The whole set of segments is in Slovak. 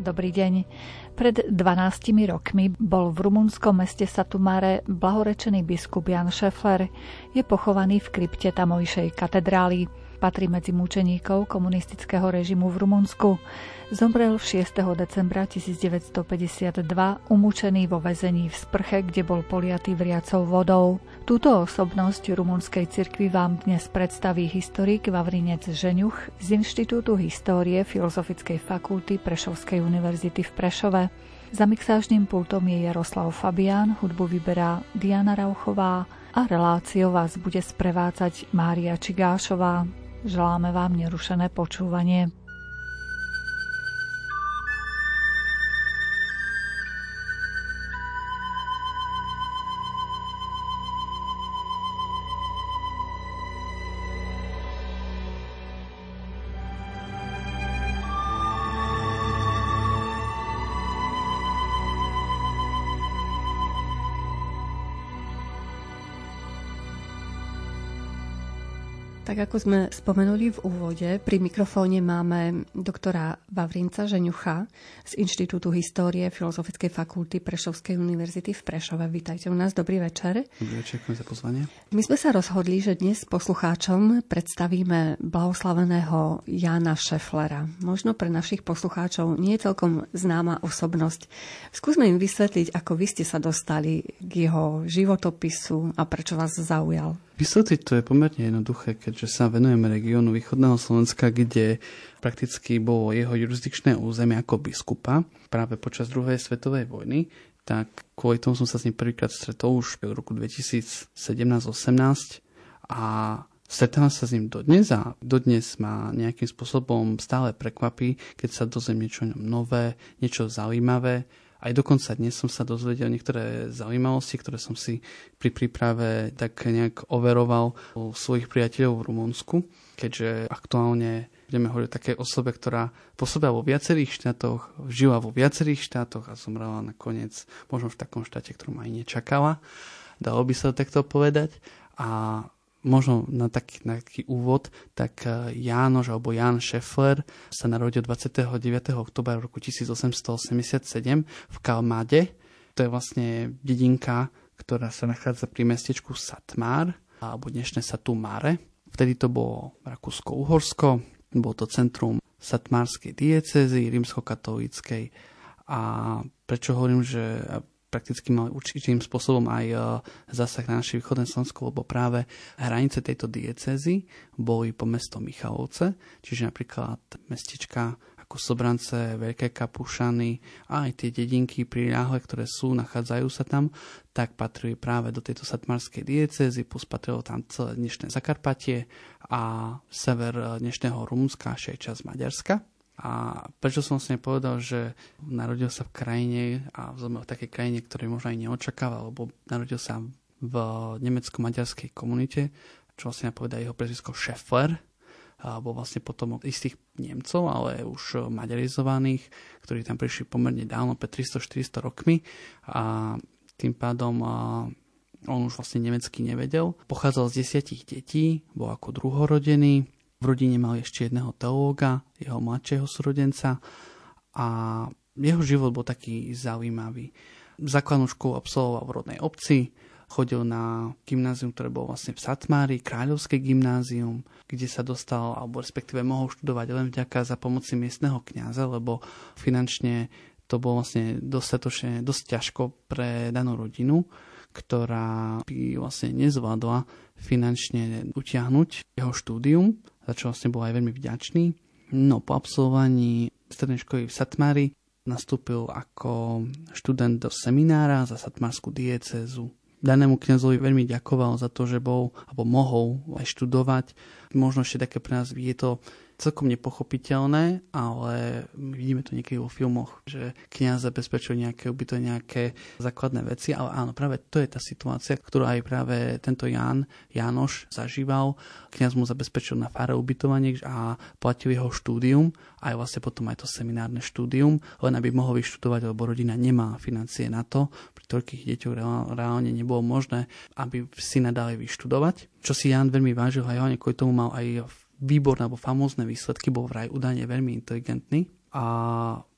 Dobrý deň. Pred 12 rokmi bol v rumunskom meste Satumare blahorečený biskup Jan Šefler. Je pochovaný v krypte tamojšej katedrály. Patrí medzi mučeníkov komunistického režimu v Rumunsku. Zomrel 6. decembra 1952 umúčený vo väzení v sprche, kde bol poliatý vriacou vodou. Túto osobnosť rumunskej cirkvi vám dnes predstaví historik Vavrinec Žeňuch z Inštitútu histórie Filozofickej fakulty Prešovskej univerzity v Prešove. Za mixážnym pultom je Jaroslav Fabián, hudbu vyberá Diana Rauchová a reláciou vás bude sprevádzať Mária Čigášová. Želáme vám nerušené počúvanie. Tak ako sme spomenuli v úvode, pri mikrofóne máme doktora Vavrinca Žeňucha z Inštitútu histórie Filozofickej fakulty Prešovskej univerzity v Prešove. Vítajte u nás, dobrý večer. Dobrý večer, ďakujem za pozvanie. My sme sa rozhodli, že dnes poslucháčom predstavíme blahoslaveného Jana Šeflera. Možno pre našich poslucháčov nie je celkom známa osobnosť. Skúsme im vysvetliť, ako vy ste sa dostali k jeho životopisu a prečo vás zaujal. Vysvetliť to je pomerne jednoduché, keďže sa venujeme regiónu východného Slovenska, kde prakticky bolo jeho jurisdikčné územie ako biskupa práve počas druhej svetovej vojny, tak kvôli tomu som sa s ním prvýkrát stretol už v roku 2017-18 a stretávam sa s ním dodnes a dodnes ma nejakým spôsobom stále prekvapí, keď sa dozviem niečo nové, niečo zaujímavé aj dokonca dnes som sa dozvedel niektoré zaujímavosti, ktoré som si pri príprave tak nejak overoval u svojich priateľov v Rumunsku, keďže aktuálne budeme hovoriť o takej osobe, ktorá pôsobila vo viacerých štátoch, žila vo viacerých štátoch a zomrela nakoniec možno v takom štáte, ktorom aj nečakala. Dalo by sa to takto povedať. A možno na taký, na taký úvod, tak eh, Jánoš alebo Jan Šefler sa narodil 29. oktobra roku 1887 v Kalmade. To je vlastne dedinka, ktorá sa nachádza pri mestečku Satmár, alebo dnešné Satumare. Vtedy to bolo Rakúsko-Uhorsko, bolo to centrum satmárskej diecezy, rímskokatolíckej. A prečo hovorím, že prakticky mali určitým spôsobom aj e, zásah na naše východné Slovensko, lebo práve hranice tejto diecezy boli po mesto Michalovce, čiže napríklad mestečka ako Sobrance, Veľké Kapušany a aj tie dedinky priľahle, ktoré sú, nachádzajú sa tam, tak patrili práve do tejto satmarskej diecezy, plus patrilo tam celé dnešné Zakarpatie a sever e, dnešného Rumunska, aj časť Maďarska. A prečo som vlastne povedal, že narodil sa v krajine a v takej krajine, ktorej možno aj neočakával, lebo narodil sa v nemecko-maďarskej komunite, čo vlastne napovedá jeho prezvisko Scheffler, alebo vlastne potom istých Nemcov, ale už maďarizovaných, ktorí tam prišli pomerne dávno, pred 300-400 rokmi a tým pádom on už vlastne nemecky nevedel. Pochádzal z desiatich detí, bol ako druhorodený, v rodine mal ešte jedného teológa, jeho mladšieho súrodenca a jeho život bol taký zaujímavý. Základnú školu absolvoval v rodnej obci, chodil na gymnázium, ktoré bolo vlastne v Satmári, kráľovské gymnázium, kde sa dostal, alebo respektíve mohol študovať len vďaka za pomoci miestneho kňaza, lebo finančne to bolo vlastne dostatočne, dosť ťažko pre danú rodinu, ktorá by vlastne nezvládla finančne utiahnuť jeho štúdium za čo vlastne bol aj veľmi vďačný. No po absolvovaní strednej školy v Satmári nastúpil ako študent do seminára za satmárskú diecezu. Danému kniazovi veľmi ďakoval za to, že bol alebo mohol aj študovať. Možno ešte také pre nás je to celkom nepochopiteľné, ale vidíme to niekedy vo filmoch, že kniaz zabezpečuje nejaké ubyto nejaké základné veci, ale áno, práve to je tá situácia, ktorú aj práve tento Jan, Jánoš zažíval. Kniaz mu zabezpečil na fáre ubytovanie a platil jeho štúdium, aj vlastne potom aj to seminárne štúdium, len aby mohol vyštudovať, lebo rodina nemá financie na to, pri toľkých deťoch reálne nebolo možné, aby si nadali vyštudovať. Čo si Jan veľmi vážil a hlavne kvôli tomu mal aj výborné alebo famózne výsledky, bol vraj údajne veľmi inteligentný. A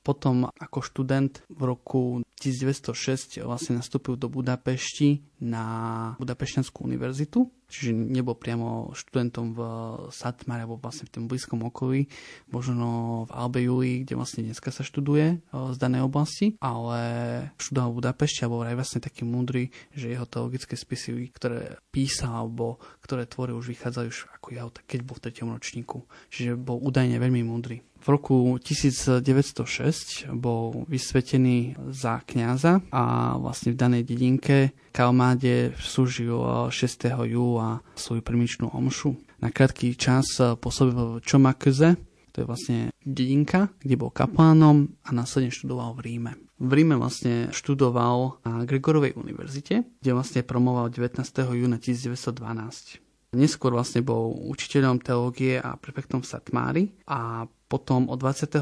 potom ako študent v roku 1906 vlastne nastúpil do Budapešti na Budapešťanskú univerzitu, čiže nebol priamo študentom v Satmare alebo vlastne v tom blízkom okolí, možno v Albe Juli, kde vlastne dneska sa študuje z danej oblasti, ale študoval v Budapešti a bol aj vlastne taký múdry, že jeho teologické spisy, ktoré písal alebo ktoré tvoril, už vychádzali už ako ja, keď bol v tretom ročníku. Čiže bol údajne veľmi múdry. V roku 1906 bol vysvetený za kňaza a vlastne v danej dedinke Kalmáde slúžil 6. júla svoju primičnú omšu. Na krátky čas pôsobil v Čomakze, to je vlastne dedinka, kde bol kaplánom a následne študoval v Ríme. V Ríme vlastne študoval na Gregorovej univerzite, kde vlastne promoval 19. júna 1912. Neskôr vlastne bol učiteľom teológie a prefektom v Satmári a potom od 23.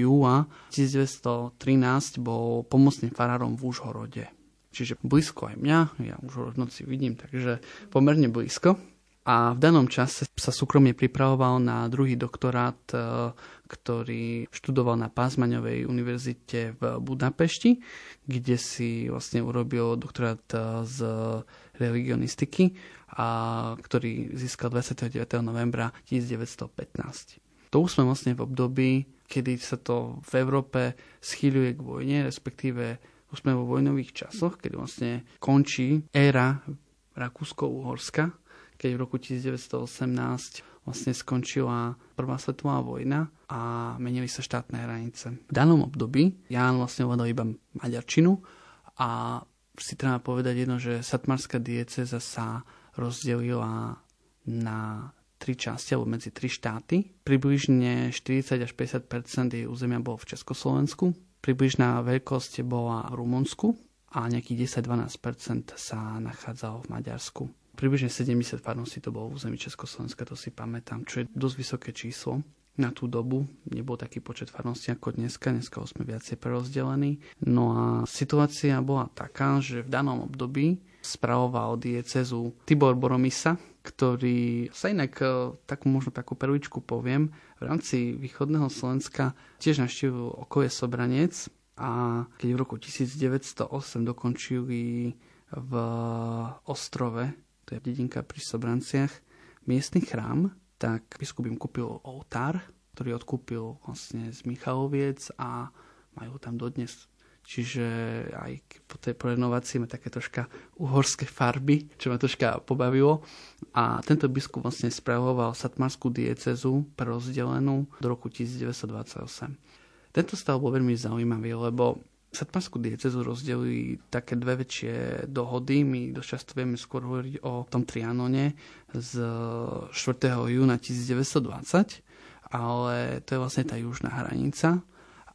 júla 1913 bol pomocným farárom v Úžhorode. Čiže blízko aj mňa, ja už v noci vidím, takže pomerne blízko. A v danom čase sa súkromne pripravoval na druhý doktorát, e, ktorý študoval na Pázmaňovej univerzite v Budapešti, kde si vlastne urobil doktorát e, z religionistiky, a ktorý získal 29. novembra 1915. To už sme vlastne v období, kedy sa to v Európe schýľuje k vojne, respektíve už sme vo vojnových časoch, keď vlastne končí éra Rakúsko-Uhorska, keď v roku 1918 vlastne skončila Prvá svetová vojna a menili sa štátne hranice. V danom období Ján vlastne ovládal iba maďarčinu a si treba povedať jedno, že satmarská dieceza sa rozdelila na tri časti alebo medzi tri štáty. Približne 40 až 50 jej územia bolo v Československu, približná veľkosť bola v Rumunsku a nejakých 10-12 sa nachádzalo v Maďarsku. Približne 70 farností to bolo v území Československa, to si pamätám, čo je dosť vysoké číslo na tú dobu. Nebol taký počet farností ako dneska, dneska sme viacej prerozdelení. No a situácia bola taká, že v danom období spravoval diecezu Tibor Boromisa, ktorý sa inak e, takú možno takú perličku poviem, v rámci východného Slovenska tiež navštívil okolie Sobranec a keď v roku 1908 dokončili v Ostrove, to je dedinka pri Sobranciach, miestny chrám, tak biskup im kúpil oltár, ktorý odkúpil vlastne z Michaloviec a majú tam dodnes Čiže aj po tej renovácii má také troška uhorské farby, čo ma troška pobavilo. A tento biskup vlastne spravoval satmarskú diecezu prerozdelenú do roku 1928. Tento stav bol veľmi zaujímavý, lebo Satmarskú diecezu rozdelili také dve väčšie dohody. My dosť často vieme skôr hovoriť o tom Trianone z 4. júna 1920, ale to je vlastne tá južná hranica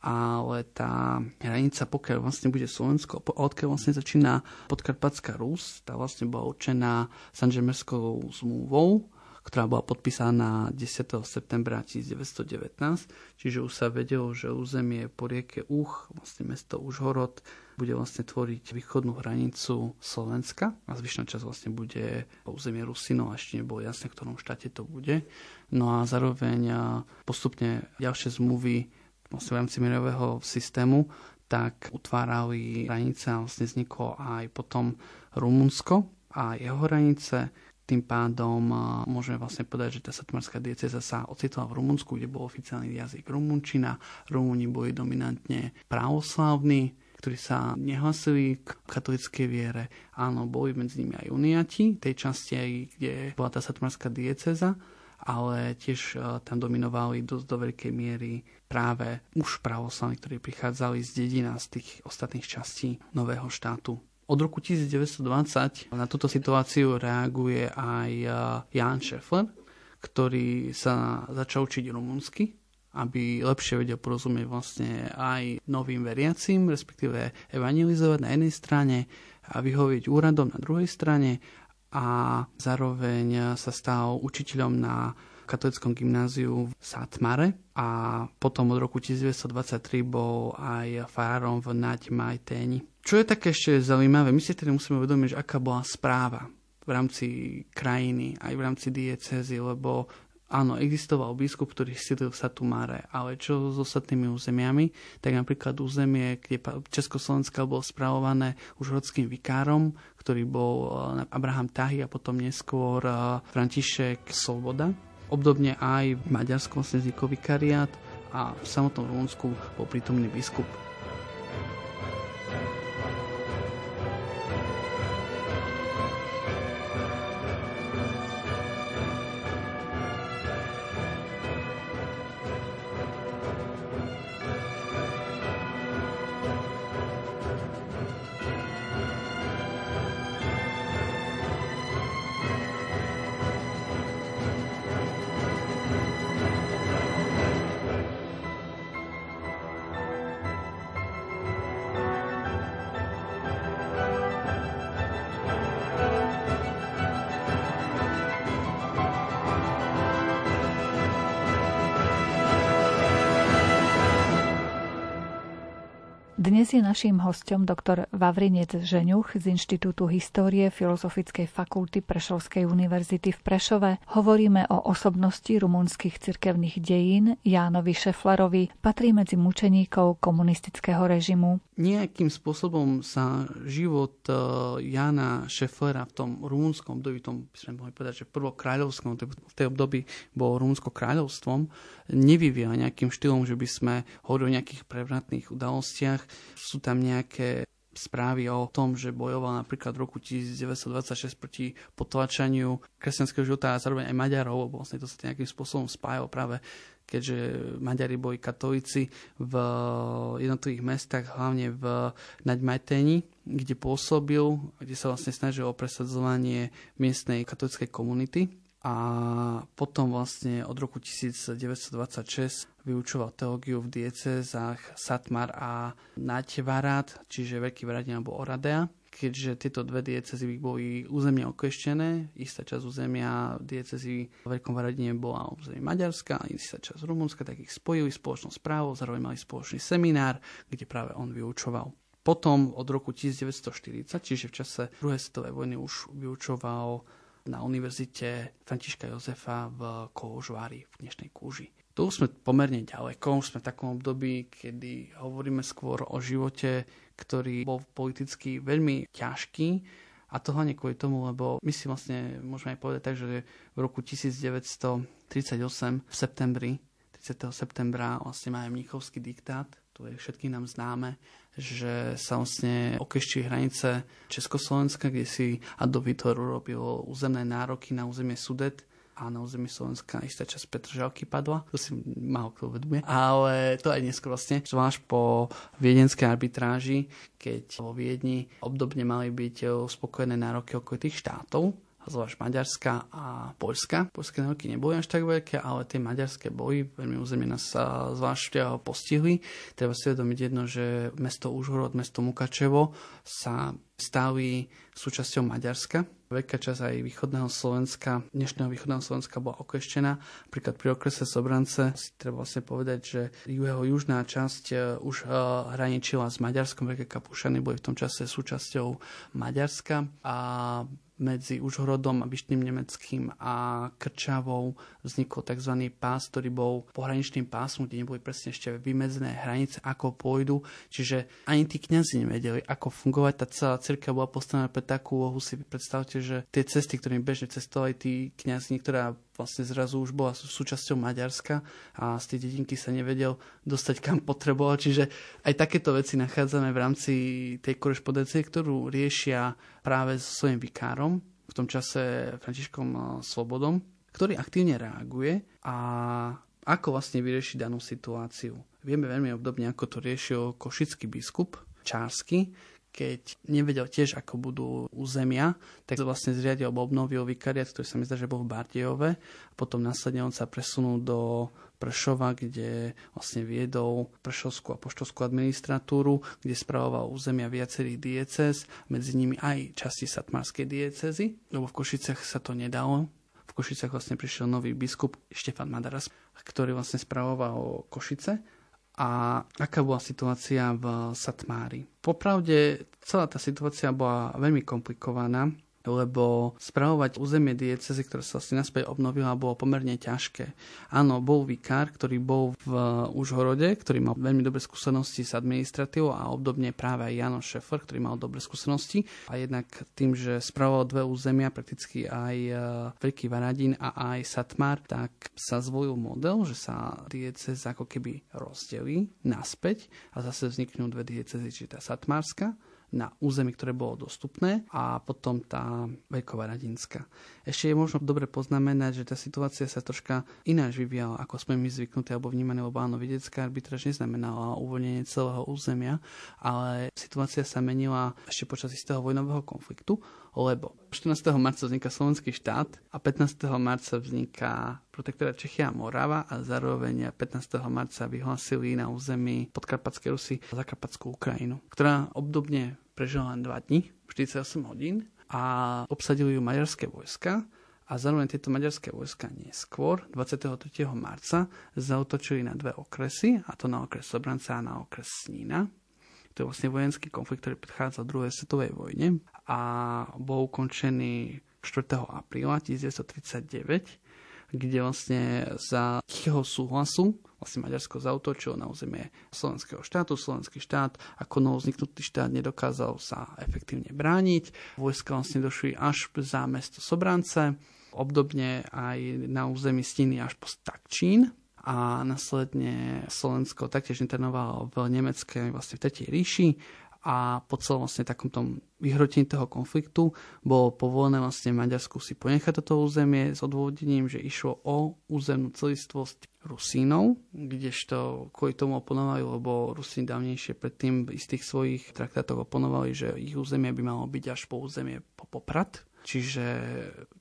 ale tá hranica, pokiaľ vlastne bude Slovensko, odkiaľ vlastne začína podkarpatská Rus, tá vlastne bola určená Sanžemerskou zmluvou, ktorá bola podpísaná 10. septembra 1919, čiže už sa vedelo, že územie po rieke Uch, vlastne mesto Užhorod, bude vlastne tvoriť východnú hranicu Slovenska a zvyšná časť vlastne bude územie Rusinov a ešte nebolo jasné, v ktorom štáte to bude. No a zároveň postupne ďalšie zmluvy v rámci mierového systému, tak utvárali hranice a vlastne vzniklo aj potom Rumunsko a jeho hranice. Tým pádom môžeme vlastne povedať, že tá satmarská dieceza sa ocitla v Rumunsku, kde bol oficiálny jazyk rumunčina. Rumúni boli dominantne pravoslavní, ktorí sa nehlasili k katolickej viere. Áno, boli medzi nimi aj uniati, tej časti, kde bola tá satmarská dieceza ale tiež e, tam dominovali dosť do veľkej miery práve už pravoslavní, ktorí prichádzali z dedina, z tých ostatných častí nového štátu. Od roku 1920 na túto situáciu reaguje aj e, Jan Scheffler, ktorý sa začal učiť rumunsky, aby lepšie vedel porozumieť vlastne aj novým veriacim, respektíve evangelizovať na jednej strane a vyhovieť úradom na druhej strane a zároveň sa stal učiteľom na katolickom gymnáziu v Satmare a potom od roku 1923 bol aj farárom v Naď Majténi. Čo je také ešte zaujímavé, my si tedy musíme uvedomiť, že aká bola správa v rámci krajiny, aj v rámci diecezy, lebo Áno, existoval biskup, ktorý sídlil v Satumáre, ale čo s ostatnými územiami, tak napríklad územie, kde Československa bolo spravované už rodským vikárom, ktorý bol eh, Abraham Tahy a potom neskôr eh, František Sloboda. Obdobne aj v Maďarsku vlastne vznikol vikariát a v samotnom Rumunsku bol prítomný biskup. Dnes je naším hostom doktor Vavrinec Žeňuch z Inštitútu histórie Filozofickej fakulty Prešovskej univerzity v Prešove. Hovoríme o osobnosti rumunských cirkevných dejín Jánovi Šeflerovi. Patrí medzi mučeníkov komunistického režimu. Nejakým spôsobom sa život e, Jána Šeflera v tom rumunskom období, tom by sme mohli povedať, že prvokráľovskom, v tej období bolo Rumunsko kráľovstvom, nevyvíja nejakým štýlom, že by sme hovorili o nejakých prevratných udalostiach. Sú tam nejaké správy o tom, že bojoval napríklad v roku 1926 proti potlačaniu kresťanského života a zároveň aj Maďarov, vlastne to sa nejakým spôsobom spájalo práve keďže Maďari boli katolíci v jednotlivých mestách, hlavne v Naďmajteni, kde pôsobil, kde sa vlastne snažil o presadzovanie miestnej katolíckej komunity. A potom vlastne od roku 1926 vyučoval teológiu v diecezách Satmar a Naťvarad, čiže Veľký Varadin alebo Oradea keďže tieto dve diecezy boli územne okeštené, istá časť územia diecezy v Veľkom Varadine bola územie Maďarska, istá časť Rumunska, tak ich spojili spoločnou správou, zároveň mali spoločný seminár, kde práve on vyučoval. Potom od roku 1940, čiže v čase druhej svetovej vojny už vyučoval na univerzite Františka Jozefa v Koložvári v dnešnej Kúži. Tu sme pomerne ďaleko, už sme v takom období, kedy hovoríme skôr o živote, ktorý bol politicky veľmi ťažký a to hlavne kvôli tomu, lebo my si vlastne môžeme aj povedať tak, že v roku 1938 v septembri 30. septembra vlastne máme Mnichovský diktát, to je všetkým nám známe, že sa vlastne okeštili hranice Československa, kde si Adolf Hitler urobil územné nároky na územie Sudet a na území Slovenska istá časť Petržalky padla, to si málo kto uvedomuje, ale to aj neskôr vlastne, zvlášť po viedenskej arbitráži, keď vo Viedni obdobne mali byť uspokojené nároky okolitých štátov, zvlášť Maďarska a Poľska. Poľské nároky neboli až tak veľké, ale tie maďarské boli, veľmi územie nás sa zvlášť postihli. Treba si uvedomiť jedno, že mesto Užhorod, mesto Mukačevo sa stali súčasťou Maďarska. Veľká časť aj východného Slovenska, dnešného východného Slovenska bola okeštená. Napríklad pri okrese Sobrance si treba vlastne povedať, že jeho južná časť e, už e, hraničila s Maďarskom. Veľké Kapušany boli v tom čase súčasťou Maďarska a medzi Užhorodom a Vyšným Nemeckým a Krčavou vznikol tzv. pás, ktorý bol pohraničným pásom, kde neboli presne ešte vymedzené hranice, ako pôjdu. Čiže ani tí kniazy nevedeli, ako fungovať. Tá celá cirkev bola postavená pre takú úlohu. Si predstavte, že tie cesty, ktorými bežne cestovali tí kniazy, ktorá vlastne zrazu už bola súčasťou Maďarska a z tej dedinky sa nevedel dostať kam potreboval. Čiže aj takéto veci nachádzame v rámci tej korešpondencie, ktorú riešia práve so svojím vikárom, v tom čase Františkom eh, Slobodom, ktorý aktívne reaguje a ako vlastne vyriešiť danú situáciu. Vieme veľmi obdobne, ako to riešil košický biskup Čársky, keď nevedel tiež, ako budú územia, tak vlastne zriadil alebo obnovil vikariat, ktorý sa mi zdá, že bol v Bardejove. Potom následne on sa presunul do Prešova, kde vlastne viedol Prešovskú a poštovskú administratúru, kde spravoval územia viacerých diecez, medzi nimi aj časti Satmarskej diecezy, lebo v Košicach sa to nedalo. V Košicach vlastne prišiel nový biskup Štefan Madaras, ktorý vlastne spravoval Košice a aká bola situácia v Satmári. Popravde celá tá situácia bola veľmi komplikovaná, lebo spravovať územie diecezy, ktoré sa vlastne naspäť obnovila, bolo pomerne ťažké. Áno, bol vikár, ktorý bol v Užhorode, ktorý mal veľmi dobré skúsenosti s administratívou a obdobne práve aj Jano Šefer, ktorý mal dobré skúsenosti. A jednak tým, že spravoval dve územia, prakticky aj e, Veľký Varadín a aj Satmar, tak sa zvolil model, že sa diecez ako keby rozdelí naspäť a zase vzniknú dve diecezy, čiže tá Satmárska na území, ktoré bolo dostupné a potom tá Veľková Radinská. Ešte je možno dobre poznamenať, že tá situácia sa troška ináč vyvíjala, ako sme my zvyknutí alebo vnímané, lebo áno, vedecká arbitráž neznamenala uvoľnenie celého územia, ale situácia sa menila ešte počas istého vojnového konfliktu, lebo 14. marca vzniká slovenský štát a 15. marca vzniká protektorát Čechia a Morava a zároveň 15. marca vyhlásili na území podkarpatskej Rusy Zakarpatskú Ukrajinu, ktorá obdobne prežila len 2 dní, 48 hodín a obsadili ju maďarské vojska a zároveň tieto maďarské vojska neskôr, 23. marca, zautočili na dve okresy, a to na okres Sobranca a na okres Snína. To je vlastne vojenský konflikt, ktorý predchádzal druhej svetovej vojne a bol ukončený 4. apríla 1939 kde vlastne za jeho súhlasu vlastne Maďarsko zautočilo na územie slovenského štátu. Slovenský štát ako novozniknutý štát nedokázal sa efektívne brániť. Vojska vlastne došli až za mesto Sobrance, obdobne aj na území Stiny až po Stakčín a následne Slovensko taktiež internovalo v nemeckej vlastne v Tretej ríši a po celom vlastne takomto vyhrotení toho konfliktu bolo povolené vlastne Maďarsku si ponechať toto územie s odôvodením, že išlo o územnú celistvosť Rusínov, kdežto kvôli tomu oponovali, lebo Rusín dávnejšie predtým v istých svojich traktátoch oponovali, že ich územie by malo byť až po územie po Poprad, Čiže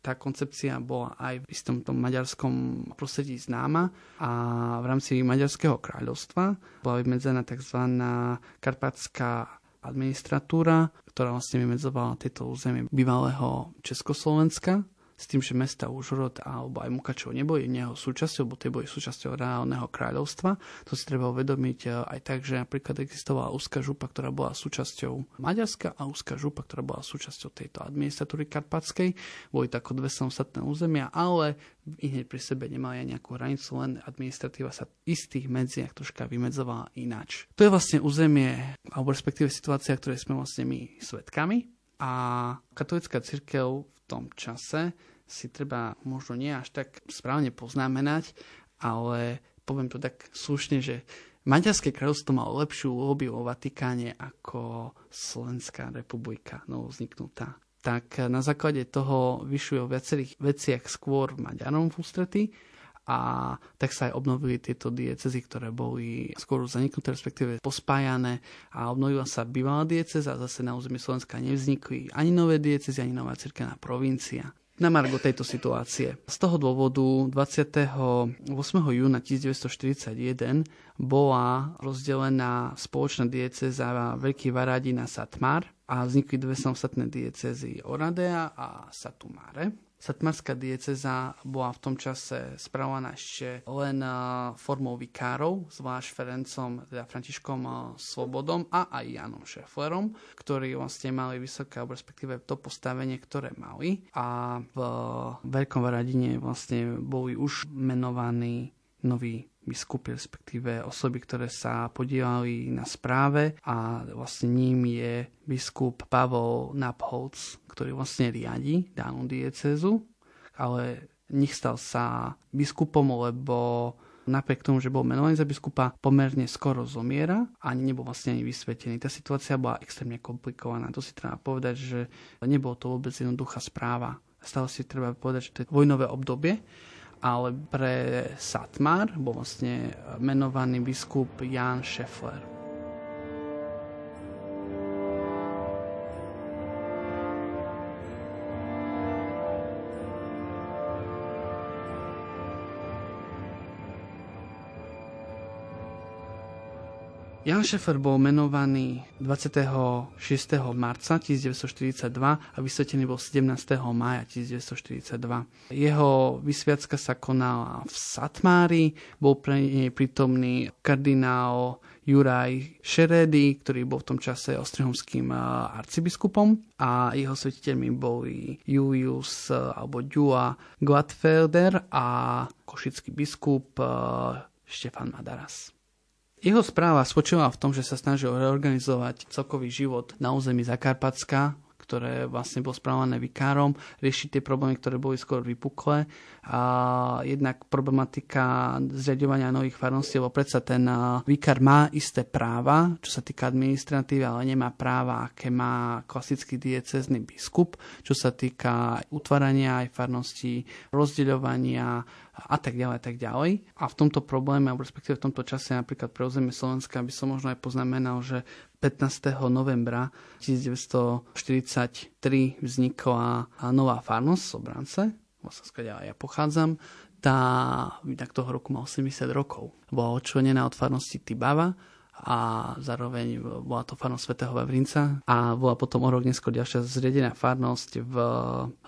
tá koncepcia bola aj v istom tom maďarskom prostredí známa a v rámci Maďarského kráľovstva bola vymedzená tzv. karpatská administratúra, ktorá vlastne vymedzovala tieto územie bývalého Československa s tým, že mesta Užhorod alebo aj Mukačov neboli jeho súčasťou, bo tie boli súčasťou reálneho kráľovstva. To si treba uvedomiť e, aj tak, že napríklad existovala úzka župa, ktorá bola súčasťou Maďarska a úzka župa, ktorá bola súčasťou tejto administratúry karpatskej. Boli to ako dve samostatné územia, ale hneď pri sebe nemali aj nejakú hranicu, len administratíva sa istých medziach troška vymedzovala ináč. To je vlastne územie, alebo respektíve situácia, ktorej sme vlastne my svetkami. A katolická církev v tom čase si treba možno nie až tak správne poznamenať, ale poviem to tak slušne, že Maďarské kráľovstvo malo lepšiu lobby vo Vatikáne ako Slovenská republika novozniknutá. Tak na základe toho vyšuje o viacerých veciach skôr Maďarom v ústretí a tak sa aj obnovili tieto diecezy, ktoré boli skôr zaniknuté, respektíve pospájané a obnovila sa bývalá dieceza a zase na území Slovenska nevznikli ani nové diecezy, ani nová cirkevná provincia na margo tejto situácie. Z toho dôvodu 28. júna 1941 bola rozdelená spoločná dieceza Veľký Varadín a Satmar a vznikli dve samostatné diecezy Oradea a Satumare. Satmarská dieceza bola v tom čase spravovaná ešte len eh, formou vikárov, zvlášť Ferencom, teda Františkom eh, Svobodom a aj Janom Šeflerom, ktorí vlastne mali vysoké, alebo respektíve to postavenie, ktoré mali. A v Veľkom Varadine vlastne boli už menovaní noví biskupy, respektíve osoby, ktoré sa podielali na správe a vlastne ním je biskup Pavol Napholc, ktorý vlastne riadi danú diecezu, ale nechstal sa biskupom, lebo napriek tomu, že bol menovaný za biskupa, pomerne skoro zomiera a ani nebol vlastne ani vysvetený. Tá situácia bola extrémne komplikovaná. To si treba povedať, že nebolo to vôbec jednoduchá správa. Stále si treba povedať, že to je vojnové obdobie ale pre Satmar bol vlastne menovaný biskup Jan Scheffler. Jan Šefer bol menovaný 26. marca 1942 a vysvetený bol 17. mája 1942. Jeho vysviacka sa konala v Satmári, bol pre nej prítomný kardinál Juraj Šeredy, ktorý bol v tom čase ostrihomským arcibiskupom a jeho svetiteľmi boli Julius alebo Jua Gladfelder a košický biskup Štefan Madaras. Jeho správa spočívala v tom, že sa snažil reorganizovať celkový život na území Zakarpatska, ktoré vlastne bol správané vikárom, riešiť tie problémy, ktoré boli skôr vypuklé. A jednak problematika zriadovania nových farností, lebo predsa ten vikár má isté práva, čo sa týka administratívy, ale nemá práva, aké má klasický diecezný biskup, čo sa týka utvárania aj farností, rozdeľovania a tak ďalej, tak ďalej. A v tomto probléme, alebo respektíve v tomto čase napríklad pre územie Slovenska by som možno aj poznamenal, že 15. novembra 1943 vznikla nová farnosť Sobrance, skáďa ja pochádzam, tá tak toho roku má 80 rokov. Bola odčlenená od farnosti Tibava a zároveň bola to farnosť svätého Vavrinca a bola potom o rok neskôr ďalšia zriedená farnosť v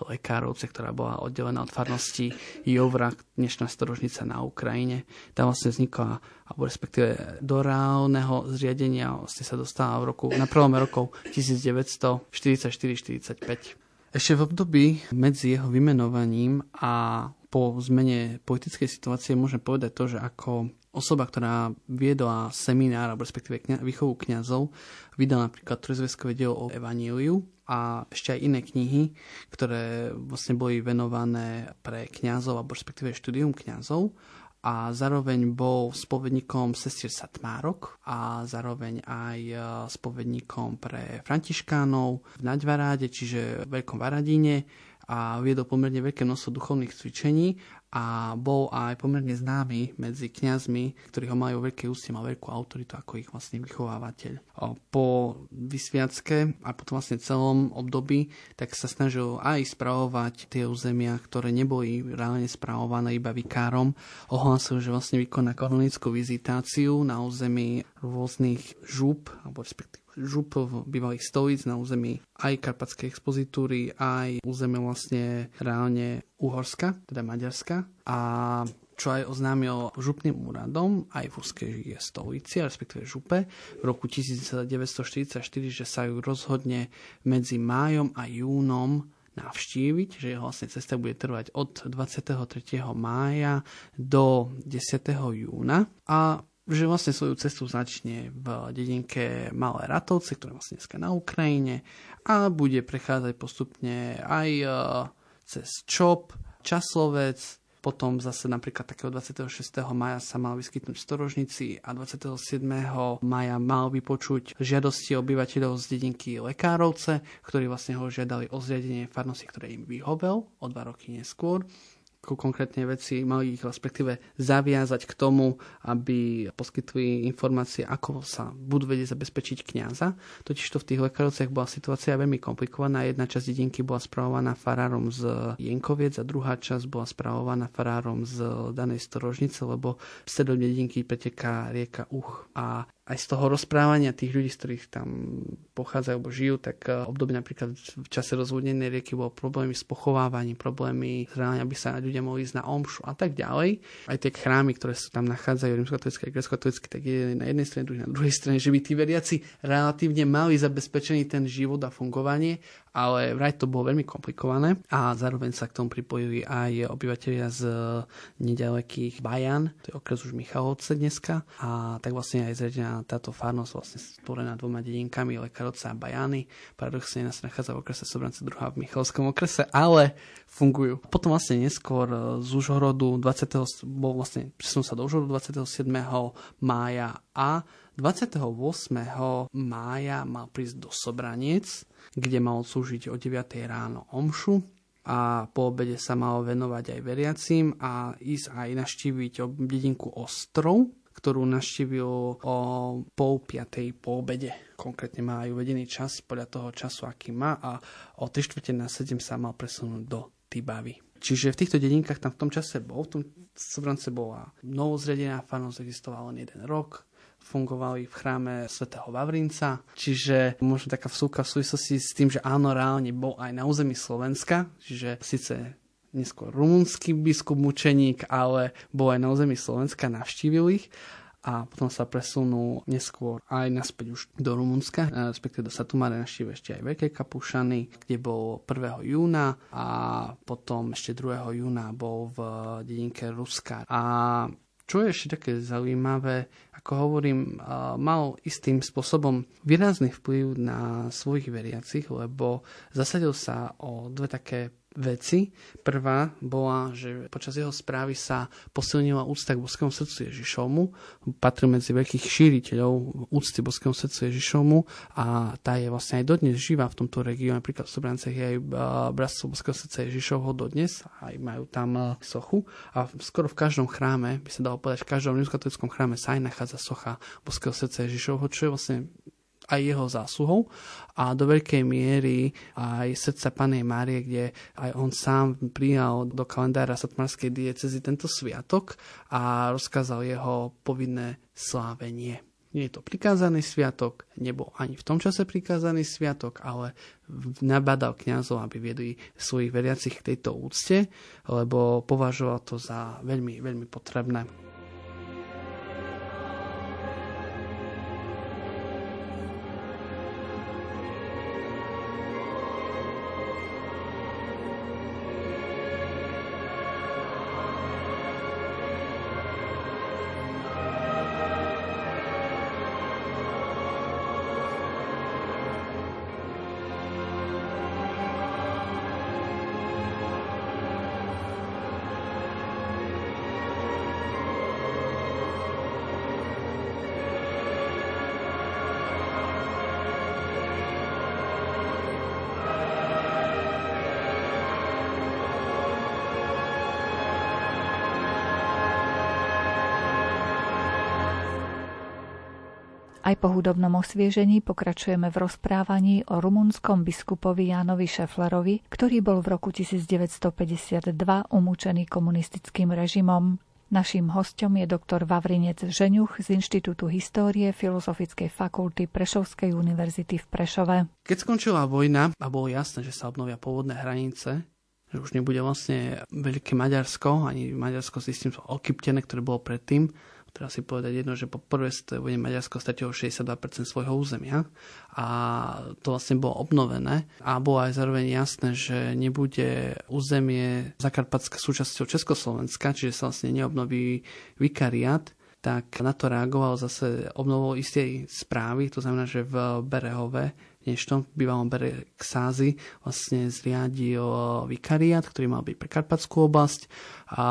Lekárovce, ktorá bola oddelená od farnosti Jovra, dnešná storožnica na Ukrajine. Tam vlastne vznikla, alebo respektíve do reálneho zriadenia vlastne sa dostala v roku, na prvom rokov 1944-45. Ešte v období medzi jeho vymenovaním a po zmene politickej situácie môžem povedať to, že ako osoba, ktorá viedla seminár, alebo respektíve kňa, výchovu kňazov, vydala napríklad trojzväzkové dielo o Evaníliu a ešte aj iné knihy, ktoré vlastne boli venované pre kňazov, alebo respektíve štúdium kňazov. A zároveň bol spovedníkom sestier Satmárok a zároveň aj e, spovedníkom pre františkánov v Naďvaráde, čiže v Veľkom Varadíne a viedol pomerne veľké množstvo duchovných cvičení a bol aj pomerne známy medzi kňazmi, ktorí ho majú veľké ústie, mal veľkú autoritu ako ich vlastne vychovávateľ. Po vysviacke a potom vlastne celom období tak sa snažil aj spravovať tie územia, ktoré neboli reálne spravované iba vikárom. Ohlásil, že vlastne vykoná kanonickú vizitáciu na území rôznych žúb, alebo respektíve župov bývalých stolíc na území aj Karpatskej expozitúry, aj územie vlastne reálne Uhorska, teda Maďarska. A čo aj oznámil župným úradom aj v Úskej stolici, respektíve župe, v roku 1944, že sa ju rozhodne medzi májom a júnom navštíviť, že jeho vlastne cesta bude trvať od 23. mája do 10. júna a že vlastne svoju cestu začne v dedinke Malé Ratovce, ktoré vlastne dneska na Ukrajine a bude prechádzať postupne aj e, cez Čop, Časlovec, potom zase napríklad takého 26. maja sa mal vyskytnúť v Storožnici a 27. maja mal vypočuť žiadosti obyvateľov z dedinky Lekárovce, ktorí vlastne ho žiadali o zriadenie farnosti, ktoré im vyhovel o dva roky neskôr konkrétne veci, mali ich respektíve zaviazať k tomu, aby poskytli informácie, ako sa budú vedieť zabezpečiť kňaza. Totiž to v tých lekárovciach bola situácia veľmi komplikovaná. Jedna časť dedinky bola spravovaná farárom z Jenkoviec a druhá časť bola spravovaná farárom z danej storožnice, lebo v stredom dedinky preteká rieka Uch a aj z toho rozprávania tých ľudí, z ktorých tam pochádzajú alebo žijú, tak eh, obdobie napríklad v čase rozvodnenej rieky bolo problémy s pochovávaním, problémy s aby sa ľudia mohli ísť na omšu a tak ďalej. Aj tie chrámy, ktoré sa tam nachádzajú, rímskokatolické a grecko-katolické, tak je na jednej strane, druhý na druhej strane, že by tí veriaci relatívne mali zabezpečený ten život a fungovanie ale vraj to bolo veľmi komplikované a zároveň sa k tomu pripojili aj obyvateľia z nedalekých Bajan, to je okres už Michalovce dneska a tak vlastne aj zriadená táto farnosť vlastne stvorená dvoma dedinkami Lekarovce a Bajany. Paradoxne nás nachádza v okrese Sobrance druhá v Michalovskom okrese, ale fungujú. Potom vlastne neskôr z Užhorodu 20. bol vlastne presunul sa do Užhorodu 27. mája a 28. mája mal prísť do Sobraniec kde mal slúžiť o 9 ráno omšu a po obede sa mal venovať aj veriacim a ísť aj naštíviť dedinku Ostrov, ktorú naštívil o pol piatej po obede. Konkrétne má aj uvedený čas podľa toho času, aký má a o 3 čtvrte na 7 sa mal presunúť do Tibavy. Čiže v týchto dedinkách tam v tom čase bol, v tom Sobrance bola novozredená farnosť, existovala len jeden rok, fungovali v chráme svätého Vavrinca, čiže možno taká vsúka v súvislosti s tým, že áno, reálne bol aj na území Slovenska, čiže síce neskôr rumúnsky biskup mučeník, ale bol aj na území Slovenska, navštívil ich a potom sa presunú neskôr aj naspäť už do Rumunska, respektíve do Satumare naštívil ešte aj Veľké Kapušany, kde bol 1. júna a potom ešte 2. júna bol v dedinke Ruska. A čo je ešte také zaujímavé, ako hovorím, mal istým spôsobom výrazný vplyv na svojich veriacich, lebo zasadil sa o dve také veci. Prvá bola, že počas jeho správy sa posilnila úcta k boskému srdcu Ježišovmu. Patril medzi veľkých šíriteľov úcty boskému srdcu Ježišovmu a tá je vlastne aj dodnes živá v tomto regióne. Napríklad v Sobrancech je aj bratstvo boského srdca Ježišovho dodnes, aj majú tam sochu. A skoro v každom chráme, by sa dalo povedať, v každom rimskatolickom chráme sa aj nachádza socha boského srdca Ježišovho, čo je vlastne aj jeho zásluhou a do veľkej miery aj srdca Panej Márie, kde aj on sám prijal do kalendára Satmarskej diecezy tento sviatok a rozkázal jeho povinné slávenie. Nie je to prikázaný sviatok, nebol ani v tom čase prikázaný sviatok, ale nabadal kňazov, aby viedli svojich veriacich k tejto úcte, lebo považoval to za veľmi, veľmi potrebné. Aj po hudobnom osviežení pokračujeme v rozprávaní o rumunskom biskupovi Jánovi Šeflerovi, ktorý bol v roku 1952 umúčený komunistickým režimom. Naším hostom je doktor Vavrinec Žeňuch z Inštitútu histórie Filozofickej fakulty Prešovskej univerzity v Prešove. Keď skončila vojna a bolo jasné, že sa obnovia pôvodné hranice, že už nebude vlastne veľké Maďarsko, ani Maďarsko s istým okyptené, ktoré bolo predtým, treba si povedať jedno, že po svetovej vojne Maďarsko stratilo 62% svojho územia a to vlastne bolo obnovené a bolo aj zároveň jasné, že nebude územie Zakarpatska súčasťou Československa, čiže sa vlastne neobnoví vikariát, tak na to reagoval zase obnovou istej správy, to znamená, že v Berehove dnešnom bývalom bere Ksázy vlastne zriadil vikariát, ktorý mal byť pre Karpatskú oblasť. A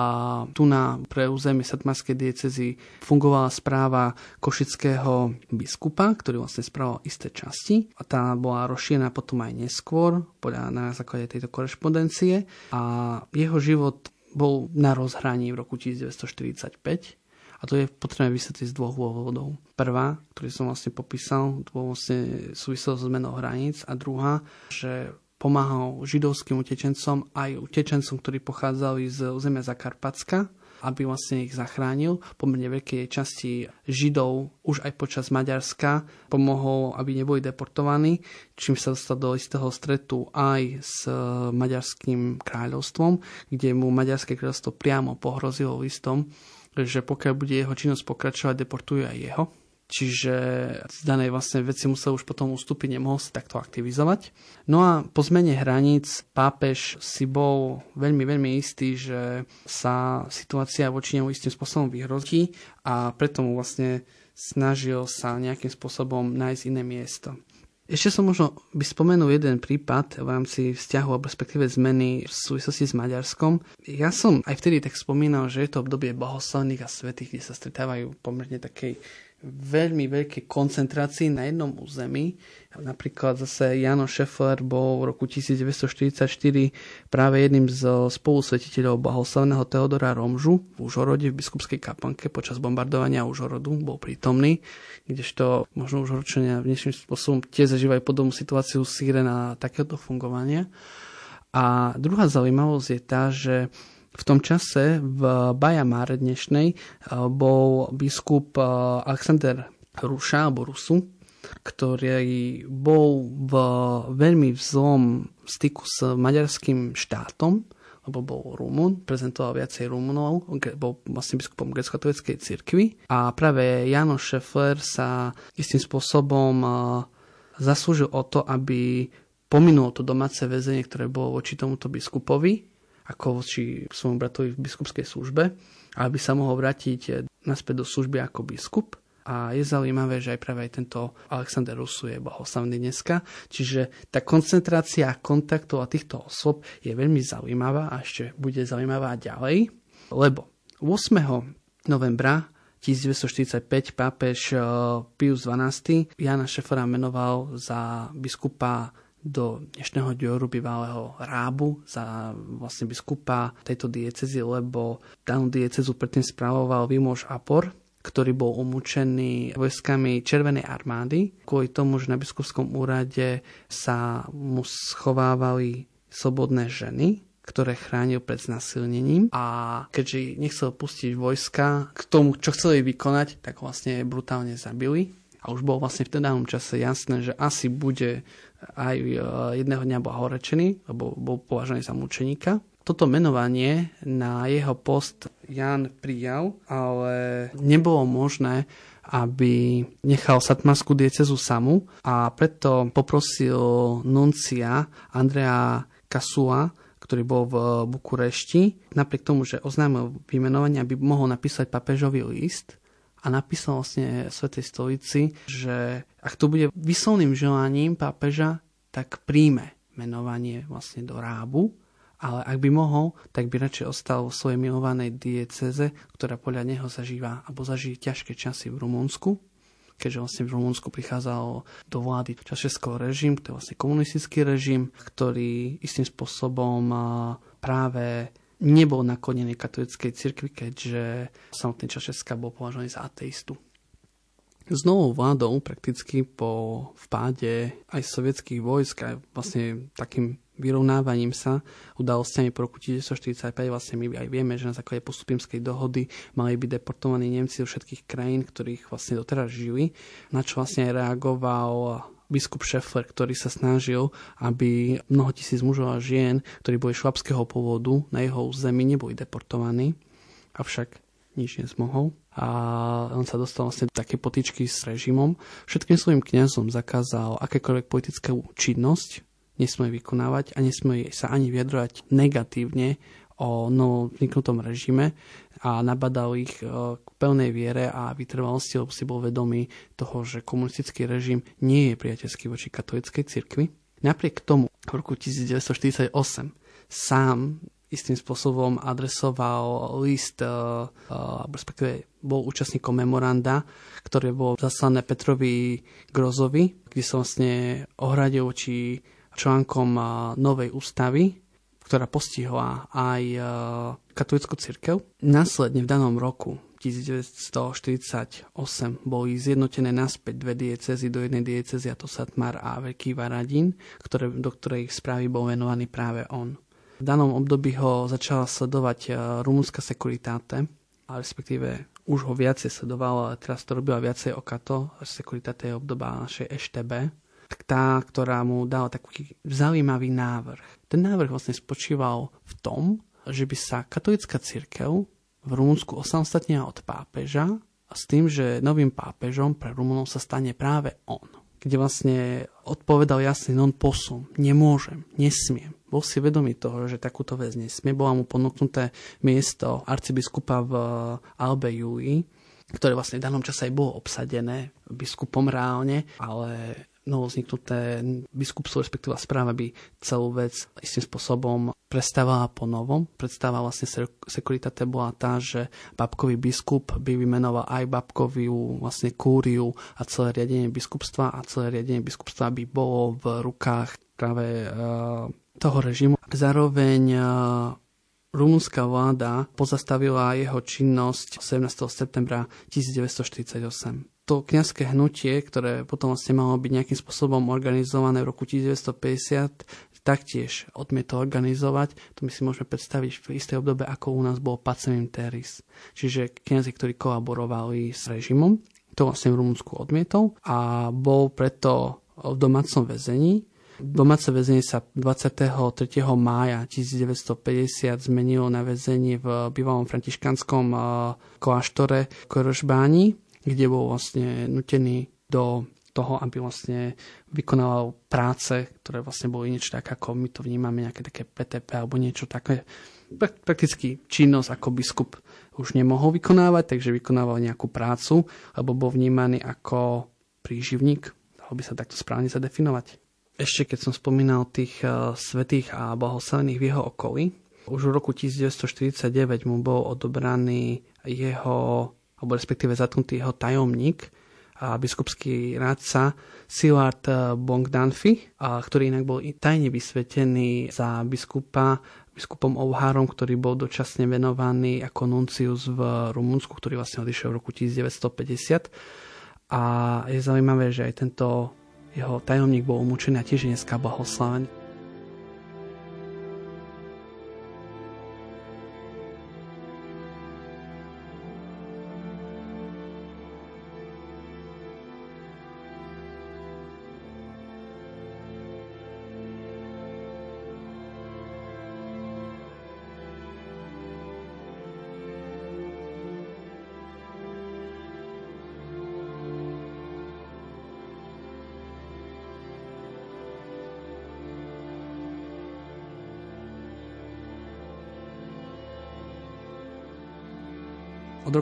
tu na pre územie Satmarskej diecezy fungovala správa košického biskupa, ktorý vlastne správal isté časti. A tá bola rozšírená potom aj neskôr podľa na základe tejto korešpondencie. A jeho život bol na rozhraní v roku 1945 a to je potrebné vysvetliť z dvoch dôvodov. Prvá, ktorý som vlastne popísal, to vlastne súviselo so zmenou hraníc a druhá, že pomáhal židovským utečencom aj utečencom, ktorí pochádzali z územia Zakarpacka, aby vlastne ich zachránil. Pomerne veľkej časti Židov už aj počas Maďarska pomohol, aby neboli deportovaní, čím sa dostal do istého stretu aj s Maďarským kráľovstvom, kde mu Maďarské kráľovstvo priamo pohrozilo listom, že pokiaľ bude jeho činnosť pokračovať, deportujú aj jeho. Čiže z danej vlastne veci musel už potom ustúpiť, nemohol sa takto aktivizovať. No a po zmene hraníc pápež si bol veľmi, veľmi istý, že sa situácia voči nemu istým spôsobom vyhrozí a preto mu vlastne snažil sa nejakým spôsobom nájsť iné miesto. Ešte som možno by spomenul jeden prípad v rámci vzťahu alebo respektíve zmeny v súvislosti s Maďarskom. Ja som aj vtedy tak spomínal, že je to obdobie bohoslavných a svetých, kde sa stretávajú pomerne takej veľmi veľkej koncentrácii na jednom území. Napríklad zase Jano Šefler bol v roku 1944 práve jedným z spolusvetiteľov blahoslavného Teodora Romžu v Užhorode v biskupskej kapanke počas bombardovania Užhorodu bol prítomný, kdežto možno Užhoročania dnešným spôsobom tiež zažívajú podobnú situáciu síre na takéto fungovania. A druhá zaujímavosť je tá, že v tom čase v Bajamare dnešnej eh, bol biskup eh, Alexander Ruša alebo Rusu, ktorý bol v veľmi vzom styku s maďarským štátom, lebo bol Rumun, prezentoval viacej Rumunov, bol vlastne biskupom grecko-katolíckej cirkvi. A práve Janoš Šefler sa istým spôsobom zaslúžil o to, aby pominul to domáce väzenie, ktoré bolo voči tomuto biskupovi, ako voči svojmu bratovi v biskupskej službe, aby sa mohol vrátiť naspäť do služby ako biskup. A je zaujímavé, že aj práve aj tento Alexander Rusu je bohoslavný dneska. Čiže tá koncentrácia kontaktov a týchto osôb je veľmi zaujímavá a ešte bude zaujímavá ďalej, lebo 8. novembra 1945 pápež eh, Pius XII Jana Šefera menoval za biskupa do dnešného Dioru bývalého Rábu za vlastne biskupa tejto diecezy, lebo danú diecezu predtým spravoval Vimoš Apor, ktorý bol umúčený vojskami Červenej armády kvôli tomu, že na biskupskom úrade sa mu schovávali slobodné ženy, ktoré chránil pred znasilnením a keďže nechcel pustiť vojska k tomu, čo chceli vykonať, tak vlastne brutálne zabili. A už bol vlastne v danom čase jasné, že asi bude aj e, jedného dňa blahorečený, lebo bol považovaný za mučeníka. Toto menovanie na jeho post Jan prijal, ale nebolo možné, aby nechal Satmarskú diecezu samu a preto poprosil nuncia Andrea Kasua, ktorý bol v Bukurešti, napriek tomu, že oznámil vymenovanie, aby mohol napísať papežový list, a napísal vlastne Svetej stolici, že ak to bude vyslovným želaním pápeža, tak príjme menovanie vlastne do Rábu, ale ak by mohol, tak by radšej ostal v svojej milovanej dieceze, ktorá podľa neho zažíva alebo zažije ťažké časy v Rumunsku, keďže vlastne v Rumunsku prichádzal do vlády Čašeského režim, to je vlastne komunistický režim, ktorý istým spôsobom práve nebol naklonený katolíckej cirkvi, keďže samotný Čašeska bol považovaný za ateistu. S novou vládou prakticky po vpáde aj sovietských vojsk a vlastne takým vyrovnávaním sa udalosťami po roku 1945 vlastne my aj vieme, že na základe postupimskej dohody mali byť deportovaní Nemci do všetkých krajín, ktorých vlastne doteraz žili, na čo vlastne aj reagoval biskup Šefler, ktorý sa snažil, aby mnoho tisíc mužov a žien, ktorí boli švabského pôvodu na jeho území, neboli deportovaní. Avšak nič nezmohol. A on sa dostal vlastne do také potičky s režimom. Všetkým svojim kňazom zakázal akékoľvek politickú činnosť, nesmie vykonávať a nesmie sa ani vyjadrovať negatívne o novovzniknutom režime a nabadal ich e, k pevnej viere a vytrvalosti, lebo si bol vedomý toho, že komunistický režim nie je priateľský voči katolíckej cirkvi. Napriek tomu v roku 1948 sám istým spôsobom adresoval list, uh, uh, respektíve bol účastníkom memoranda, ktoré bolo zaslané Petrovi Grozovi, kde sa vlastne ohradil voči článkom novej ústavy, ktorá postihla aj uh, katolickú cirkev. Následne v danom roku 1948 boli zjednotené naspäť dve diecezy do jednej diecezy, a to Satmar a Veľký Varadín, ktoré, do ktorej správy bol venovaný práve on. V danom období ho začala sledovať e, rumunská sekuritáte, a respektíve už ho viacej sledovala, ale teraz to robila viacej Okato, sekuritáte je obdoba našej EŠTB, tak tá, ktorá mu dala taký zaujímavý návrh. Ten návrh vlastne spočíval v tom, že by sa katolická církev v Rumunsku osamostatnila od pápeža a s tým, že novým pápežom pre Rumunov sa stane práve on kde vlastne odpovedal jasne non posum, nemôžem, nesmiem. Bol si vedomý toho, že takúto vec nesmie. Bolo mu ponúknuté miesto arcibiskupa v Albe Jui, ktoré vlastne v danom čase aj bolo obsadené biskupom reálne, ale novozniknuté biskupstvo, respektíva správa by celú vec istým spôsobom prestávala po novom. Predstava vlastne sekuritate bola tá, že babkový biskup by vymenoval aj babkovú vlastne kúriu a celé riadenie biskupstva a celé riadenie biskupstva by bolo v rukách práve uh, toho režimu. Zároveň uh, Rumunská vláda pozastavila jeho činnosť 17. septembra 1948 to kňazské hnutie, ktoré potom vlastne malo byť nejakým spôsobom organizované v roku 1950, taktiež odmietol organizovať. To my si môžeme predstaviť v istej obdobe, ako u nás bol Pacem Teris. Čiže kňazi, ktorí kolaborovali s režimom. To vlastne v Rumunsku odmietol a bol preto v domácom väzení. Domáce väzenie sa 23. mája 1950 zmenilo na väzenie v bývalom františkanskom eh, kláštore Korožbáni, kde bol vlastne nutený do toho, aby vlastne vykonával práce, ktoré vlastne boli niečo tak, ako my to vnímame, nejaké také PTP alebo niečo také. Prakticky činnosť ako biskup už nemohol vykonávať, takže vykonával nejakú prácu, lebo bol vnímaný ako príživník, dalo by sa takto správne zadefinovať. Ešte keď som spomínal tých uh, svetých a blahoslavených v jeho okolí, už v roku 1949 mu bol odobraný jeho, alebo respektíve zatknutý jeho tajomník, a biskupský rádca Silard Bongdanfi, ktorý inak bol tajne vysvetený za biskupa biskupom Ovhárom, ktorý bol dočasne venovaný ako nuncius v Rumunsku, ktorý vlastne odišiel v roku 1950. A je zaujímavé, že aj tento jeho tajomník bol umúčený a tiež dneska blahoslavený.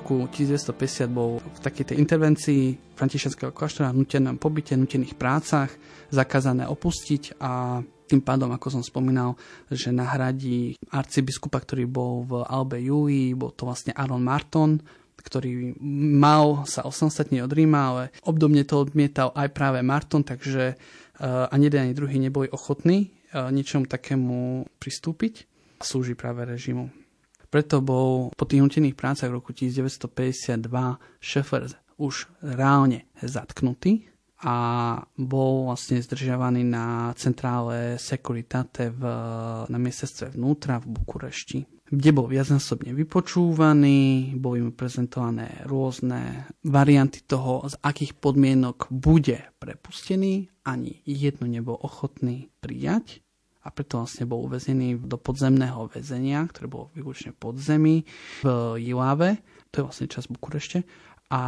Roku 1950 bol v takej tej intervencii františkanského kláštora nutenom pobyte, nutených prácach, zakázané opustiť a tým pádom, ako som spomínal, že nahradí arcibiskupa, ktorý bol v Albe Júi, bol to vlastne Aaron Marton, ktorý mal sa osamostatniť od Ríma, ale obdobne to odmietal aj práve Marton, takže uh, ani jeden, ani druhý neboli ochotní uh, ničomu takému pristúpiť. Slúži práve režimu. Preto bol po tých nutených prácach v roku 1952 Šefer už reálne zatknutý a bol vlastne zdržiavaný na centrále Securitate v, na miestestve vnútra v Bukurešti, kde bol viacnásobne vypočúvaný, boli mu prezentované rôzne varianty toho, z akých podmienok bude prepustený, ani jednu nebol ochotný prijať a preto vlastne bol uväznený do podzemného väzenia, ktoré bolo výlučne pod zemi v Jilave, to je vlastne časť Bukurešte. A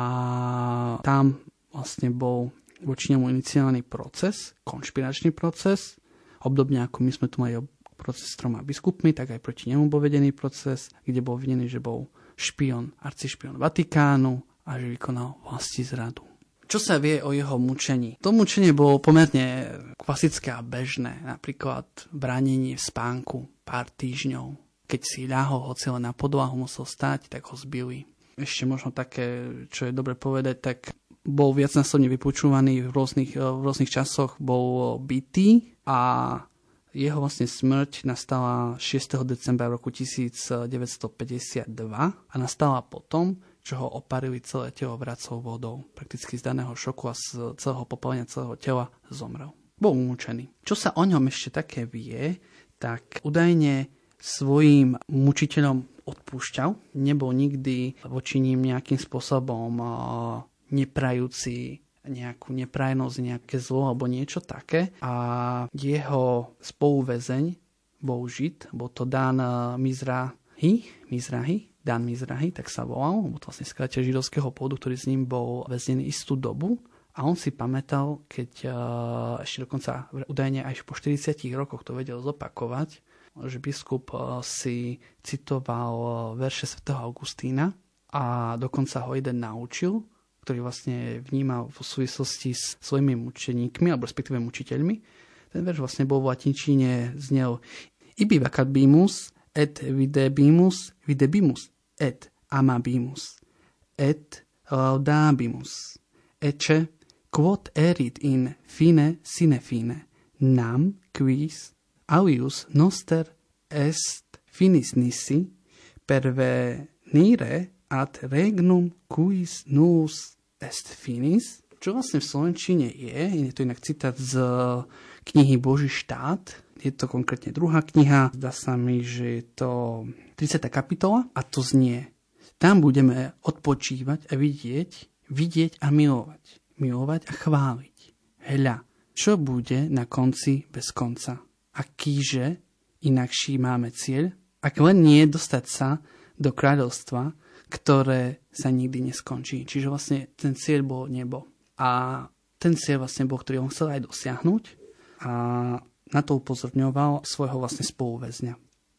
tam vlastne bol voči nemu iniciálny proces, konšpiračný proces, obdobne ako my sme tu mali proces s troma biskupmi, tak aj proti nemu bol vedený proces, kde bol vinený, že bol špion, arcišpion Vatikánu a že vykonal vlasti zradu. Čo sa vie o jeho mučení? To mučenie bolo pomerne klasické a bežné, napríklad bránenie v spánku pár týždňov. Keď si ľahol, hoci len na podlahu musel stať, tak ho zbili. Ešte možno také, čo je dobre povedať, tak bol viacnásobne vypočúvaný v rôznych, v rôznych časoch, bol bytý a jeho vlastne smrť nastala 6. decembra roku 1952 a nastala potom, čo ho oparili celé telo vracou vodou. Prakticky z daného šoku a z celého popálenia celého tela zomrel. Bol umúčený. Čo sa o ňom ešte také vie, tak údajne svojim mučiteľom odpúšťal. Nebol nikdy voči ním nejakým spôsobom neprajúci nejakú neprajnosť, nejaké zlo alebo niečo také. A jeho spoluvezeň bol Žid, bol to Dan Mizrahi, Mizrahi, Dan Mizrahi, tak sa volal, bol to vlastne skratia židovského pôdu, ktorý s ním bol väznený istú dobu. A on si pamätal, keď uh, ešte dokonca údajne až po 40 rokoch to vedel zopakovať, že biskup uh, si citoval uh, verše svätého Augustína a dokonca ho jeden naučil, ktorý vlastne vnímal v súvislosti s svojimi mučeníkmi, alebo respektíve mučiteľmi. Ten verš vlastne bol v latinčine znel Ibi vacabimus et videbimus videbimus et amabimus, et laudabimus, ecce quod erit in fine sine fine, nam quis alius noster est finis nisi, pervenire ad regnum quis nus est finis, čo vlastne v Slovenčine je, je to inak citát z knihy Boží štát, je to konkrétne druhá kniha, zdá sa mi, že je to 30. kapitola a to znie. Tam budeme odpočívať a vidieť vidieť a milovať. Milovať a chváliť. Hľa, čo bude na konci bez konca? Akýže inakší máme cieľ? Ak len nie dostať sa do kráľovstva, ktoré sa nikdy neskončí. Čiže vlastne ten cieľ bol nebo. A ten cieľ vlastne bol, ktorý on chcel aj dosiahnuť a na to upozorňoval svojho vlastne spoluväzňa.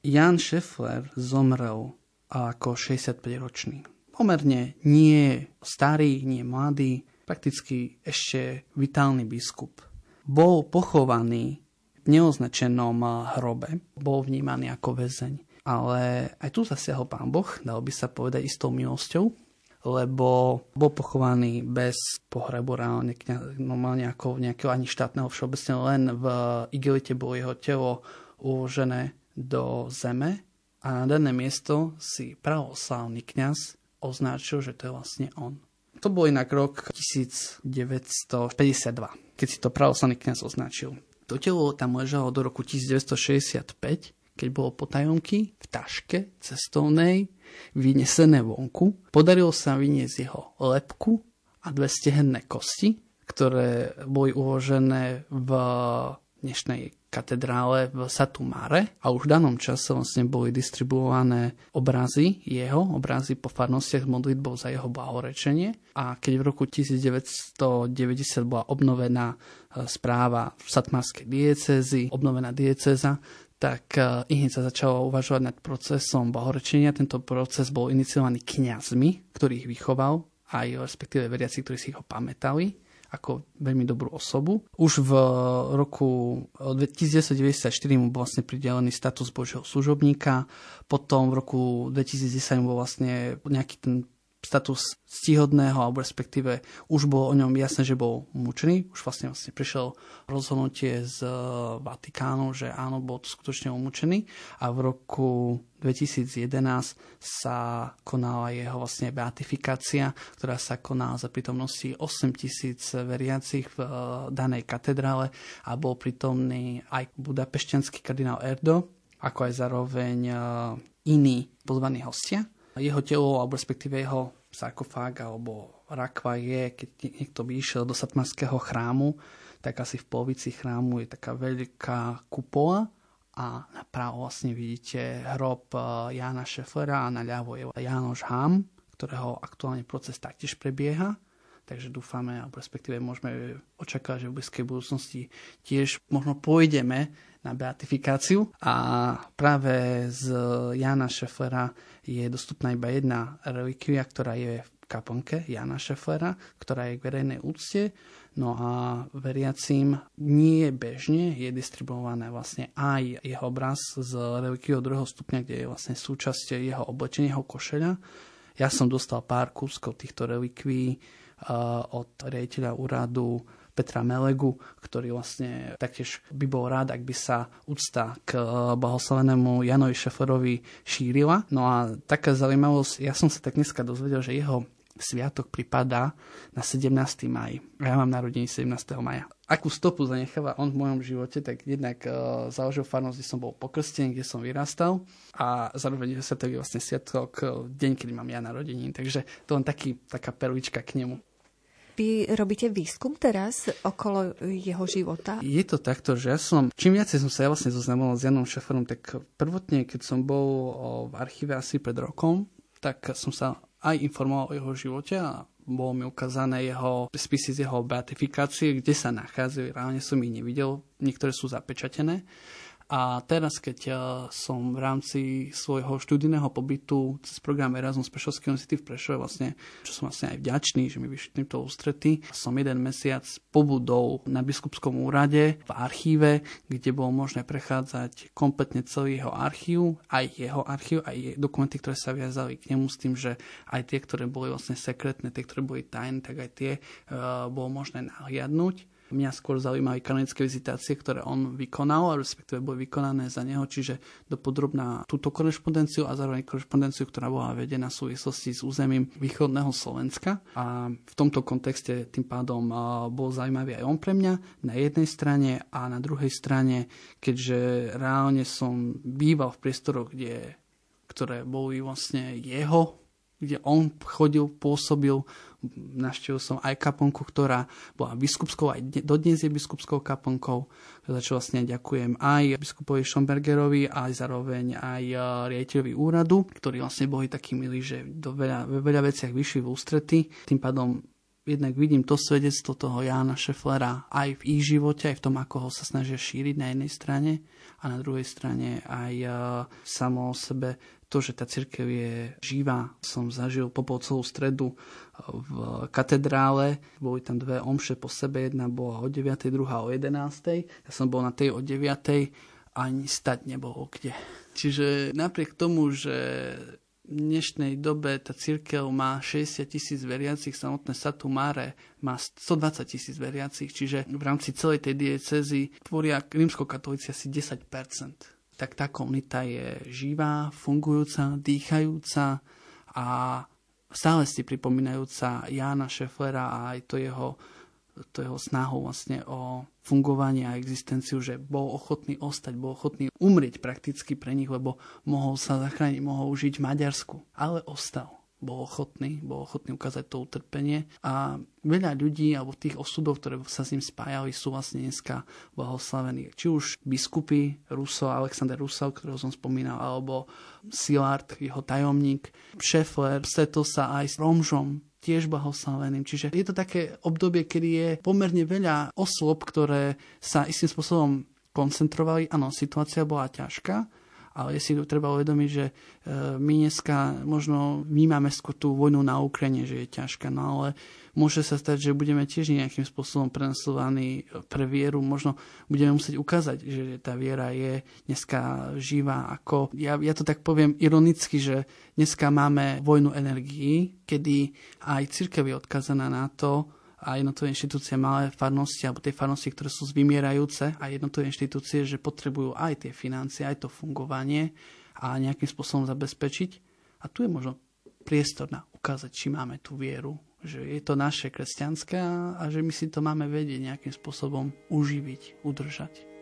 Jan Scheffler zomrel ako 65-ročný. Pomerne nie starý, nie mladý, prakticky ešte vitálny biskup. Bol pochovaný v neoznačenom hrobe, bol vnímaný ako väzeň. Ale aj tu zasiahol pán Boh, dal by sa povedať istou milosťou, lebo bol pochovaný bez pohrebu reálne, normálne ako nejakého ani štátneho všeobecne, len v igelite bolo jeho telo uložené do zeme a na dané miesto si pravoslávny kňaz označil, že to je vlastne on. To bol inak rok 1952, keď si to pravoslavný kňaz označil. To telo tam ležalo do roku 1965, keď bolo potajomky v taške cestovnej vynesené vonku. Podarilo sa vyniesť jeho lepku a dve stehenné kosti, ktoré boli uložené v dnešnej katedrále v Satumare a už v danom čase vlastne boli distribuované obrazy jeho, obrazy po farnostiach s modlitbou za jeho blahorečenie a keď v roku 1990 bola obnovená e, správa v Satmarskej diecézy, obnovená diecéza, tak e, i sa začalo uvažovať nad procesom blahorečenia. Tento proces bol iniciovaný kňazmi, ktorých vychoval, aj respektíve veriaci, ktorí si ho pamätali ako veľmi dobrú osobu. Už v roku 1994 mu bol vlastne pridelený status božieho služobníka, potom v roku 2010 bol vlastne nejaký ten status stíhodného, alebo respektíve už bolo o ňom jasné, že bol mučený. Už vlastne, vlastne prišiel rozhodnutie z eh, Vatikánu, že áno, bol to skutočne umúčený. A v roku 2011 sa konala jeho vlastne beatifikácia, ktorá sa konala za prítomnosti 8 tisíc veriacich v eh, danej katedrále a bol prítomný aj budapešťanský kardinál Erdo, ako aj zároveň eh, iní pozvaní hostia jeho telo, alebo respektíve jeho sarkofág alebo rakva je, keď niekto by išiel do Satmarského chrámu, tak asi v polovici chrámu je taká veľká kupola a napravo vlastne vidíte hrob eh, Jána Šeflera a naľavo je Jánoš Ham, ktorého aktuálne proces taktiež prebieha. Takže dúfame, alebo respektíve môžeme očakávať, že v blízkej budúcnosti tiež možno pôjdeme na beatifikáciu a práve z Jana Šeflera je dostupná iba jedna relikvia, ktorá je v kaponke Jana Šeflera, ktorá je k verejnej úcte. No a veriacím nie bežne je distribuované vlastne aj jeho obraz z relikviou druhého stupňa, kde je vlastne súčasť jeho oblečenia, jeho košeľa. Ja som dostal pár kúskov týchto relikví uh, od riaditeľa úradu Petra Melegu, ktorý vlastne taktiež by bol rád, ak by sa úcta k eh, blahoslavenému Janovi Šeferovi šírila. No a taká zaujímavosť, ja som sa tak dneska dozvedel, že jeho sviatok pripadá na 17. maj. Ja mám narodení 17. maja. Akú stopu zanecháva on v mojom živote, tak jednak uh, založil farnosť, kde som bol pokrstený, kde som vyrastal a zároveň sa to je vlastne sviatok, uh, deň, kedy mám ja narodení. Takže to len taký, taká perlička k nemu. Vy robíte výskum teraz okolo jeho života? Je to takto, že ja som, čím viacej som sa ja vlastne zoznamoval s Janom Šeferom, tak prvotne, keď som bol v archíve asi pred rokom, tak som sa aj informoval o jeho živote a bolo mi ukázané jeho spisy z jeho beatifikácie, kde sa nachádzajú. Reálne som ich nevidel, niektoré sú zapečatené. A teraz, keď ja som v rámci svojho študijného pobytu cez program Erasmus Prešovskej univerzity v Prešove vlastne, čo som vlastne aj vďačný, že mi vyšli týmto ústrety, som jeden mesiac pobudol na biskupskom úrade v archíve, kde bolo možné prechádzať kompletne celý jeho archív, aj jeho archív, aj dokumenty, ktoré sa viazali k nemu s tým, že aj tie, ktoré boli vlastne sekretné, tie, ktoré boli tajné, tak aj tie uh, bolo možné nahliadnúť. Mňa skôr zaujímajú kanadické vizitácie, ktoré on vykonal, respektíve boli vykonané za neho, čiže dopodrobná túto korešpondenciu a zároveň korešpondenciu, ktorá bola vedená v súvislosti s územím východného Slovenska. A v tomto kontexte tým pádom bol zaujímavý aj on pre mňa na jednej strane a na druhej strane, keďže reálne som býval v priestoroch, kde, ktoré boli vlastne jeho kde on chodil, pôsobil. Naštevil som aj kaponku, ktorá bola biskupskou, aj dodnes je biskupskou kaponkou, za čo vlastne ďakujem aj biskupovi Schombergerovi, aj zároveň aj e, riaditeľovi úradu, ktorí vlastne boli takí milí, že do veľa, veľa veciach vyšli v ústrety. Tým pádom jednak vidím to svedectvo toho Jána Šeflera aj v ich živote, aj v tom, ako ho sa snažia šíriť na jednej strane a na druhej strane aj e, samo o sebe to, že tá cirkev je živá, som zažil po celú stredu v katedrále. Boli tam dve omše po sebe, jedna bola o 9, druhá o 11. Ja som bol na tej o 9. ani stať nebolo kde. Čiže napriek tomu, že v dnešnej dobe tá církev má 60 tisíc veriacich, samotné Satumare má 120 tisíc veriacich, čiže v rámci celej tej diecezy tvoria rímskokatolíci asi 10 tak tá komunita je živá, fungujúca, dýchajúca a stále si pripomínajúca Jána Šeflera a aj to jeho, to jeho snahu vlastne o fungovanie a existenciu, že bol ochotný ostať, bol ochotný umrieť prakticky pre nich, lebo mohol sa zachrániť, mohol žiť v Maďarsku, ale ostal bol ochotný, bol ochotný ukázať to utrpenie a veľa ľudí alebo tých osudov, ktoré sa s ním spájali, sú vlastne dneska blahoslavení. Či už biskupy Ruso, Alexander Rusel, ktorého som spomínal, alebo Silard, jeho tajomník, Šefler, stretol sa aj s Romžom, tiež blahoslaveným. Čiže je to také obdobie, kedy je pomerne veľa osôb, ktoré sa istým spôsobom koncentrovali. Áno, situácia bola ťažká, ale si treba uvedomiť, že e, my dneska možno vnímame skôr tú vojnu na Ukrajine, že je ťažká, no ale môže sa stať, že budeme tiež nejakým spôsobom prenasledovaní pre vieru. Možno budeme musieť ukázať, že tá viera je dneska živá. Ako, ja, ja to tak poviem ironicky, že dneska máme vojnu energií, kedy aj církev je odkazaná na to, a jednotlivé inštitúcie malé farnosti alebo tie farnosti, ktoré sú zvymierajúce a jednotlivé inštitúcie, že potrebujú aj tie financie, aj to fungovanie a nejakým spôsobom zabezpečiť. A tu je možno priestor na ukázať, či máme tú vieru, že je to naše kresťanské a že my si to máme vedieť nejakým spôsobom uživiť, udržať.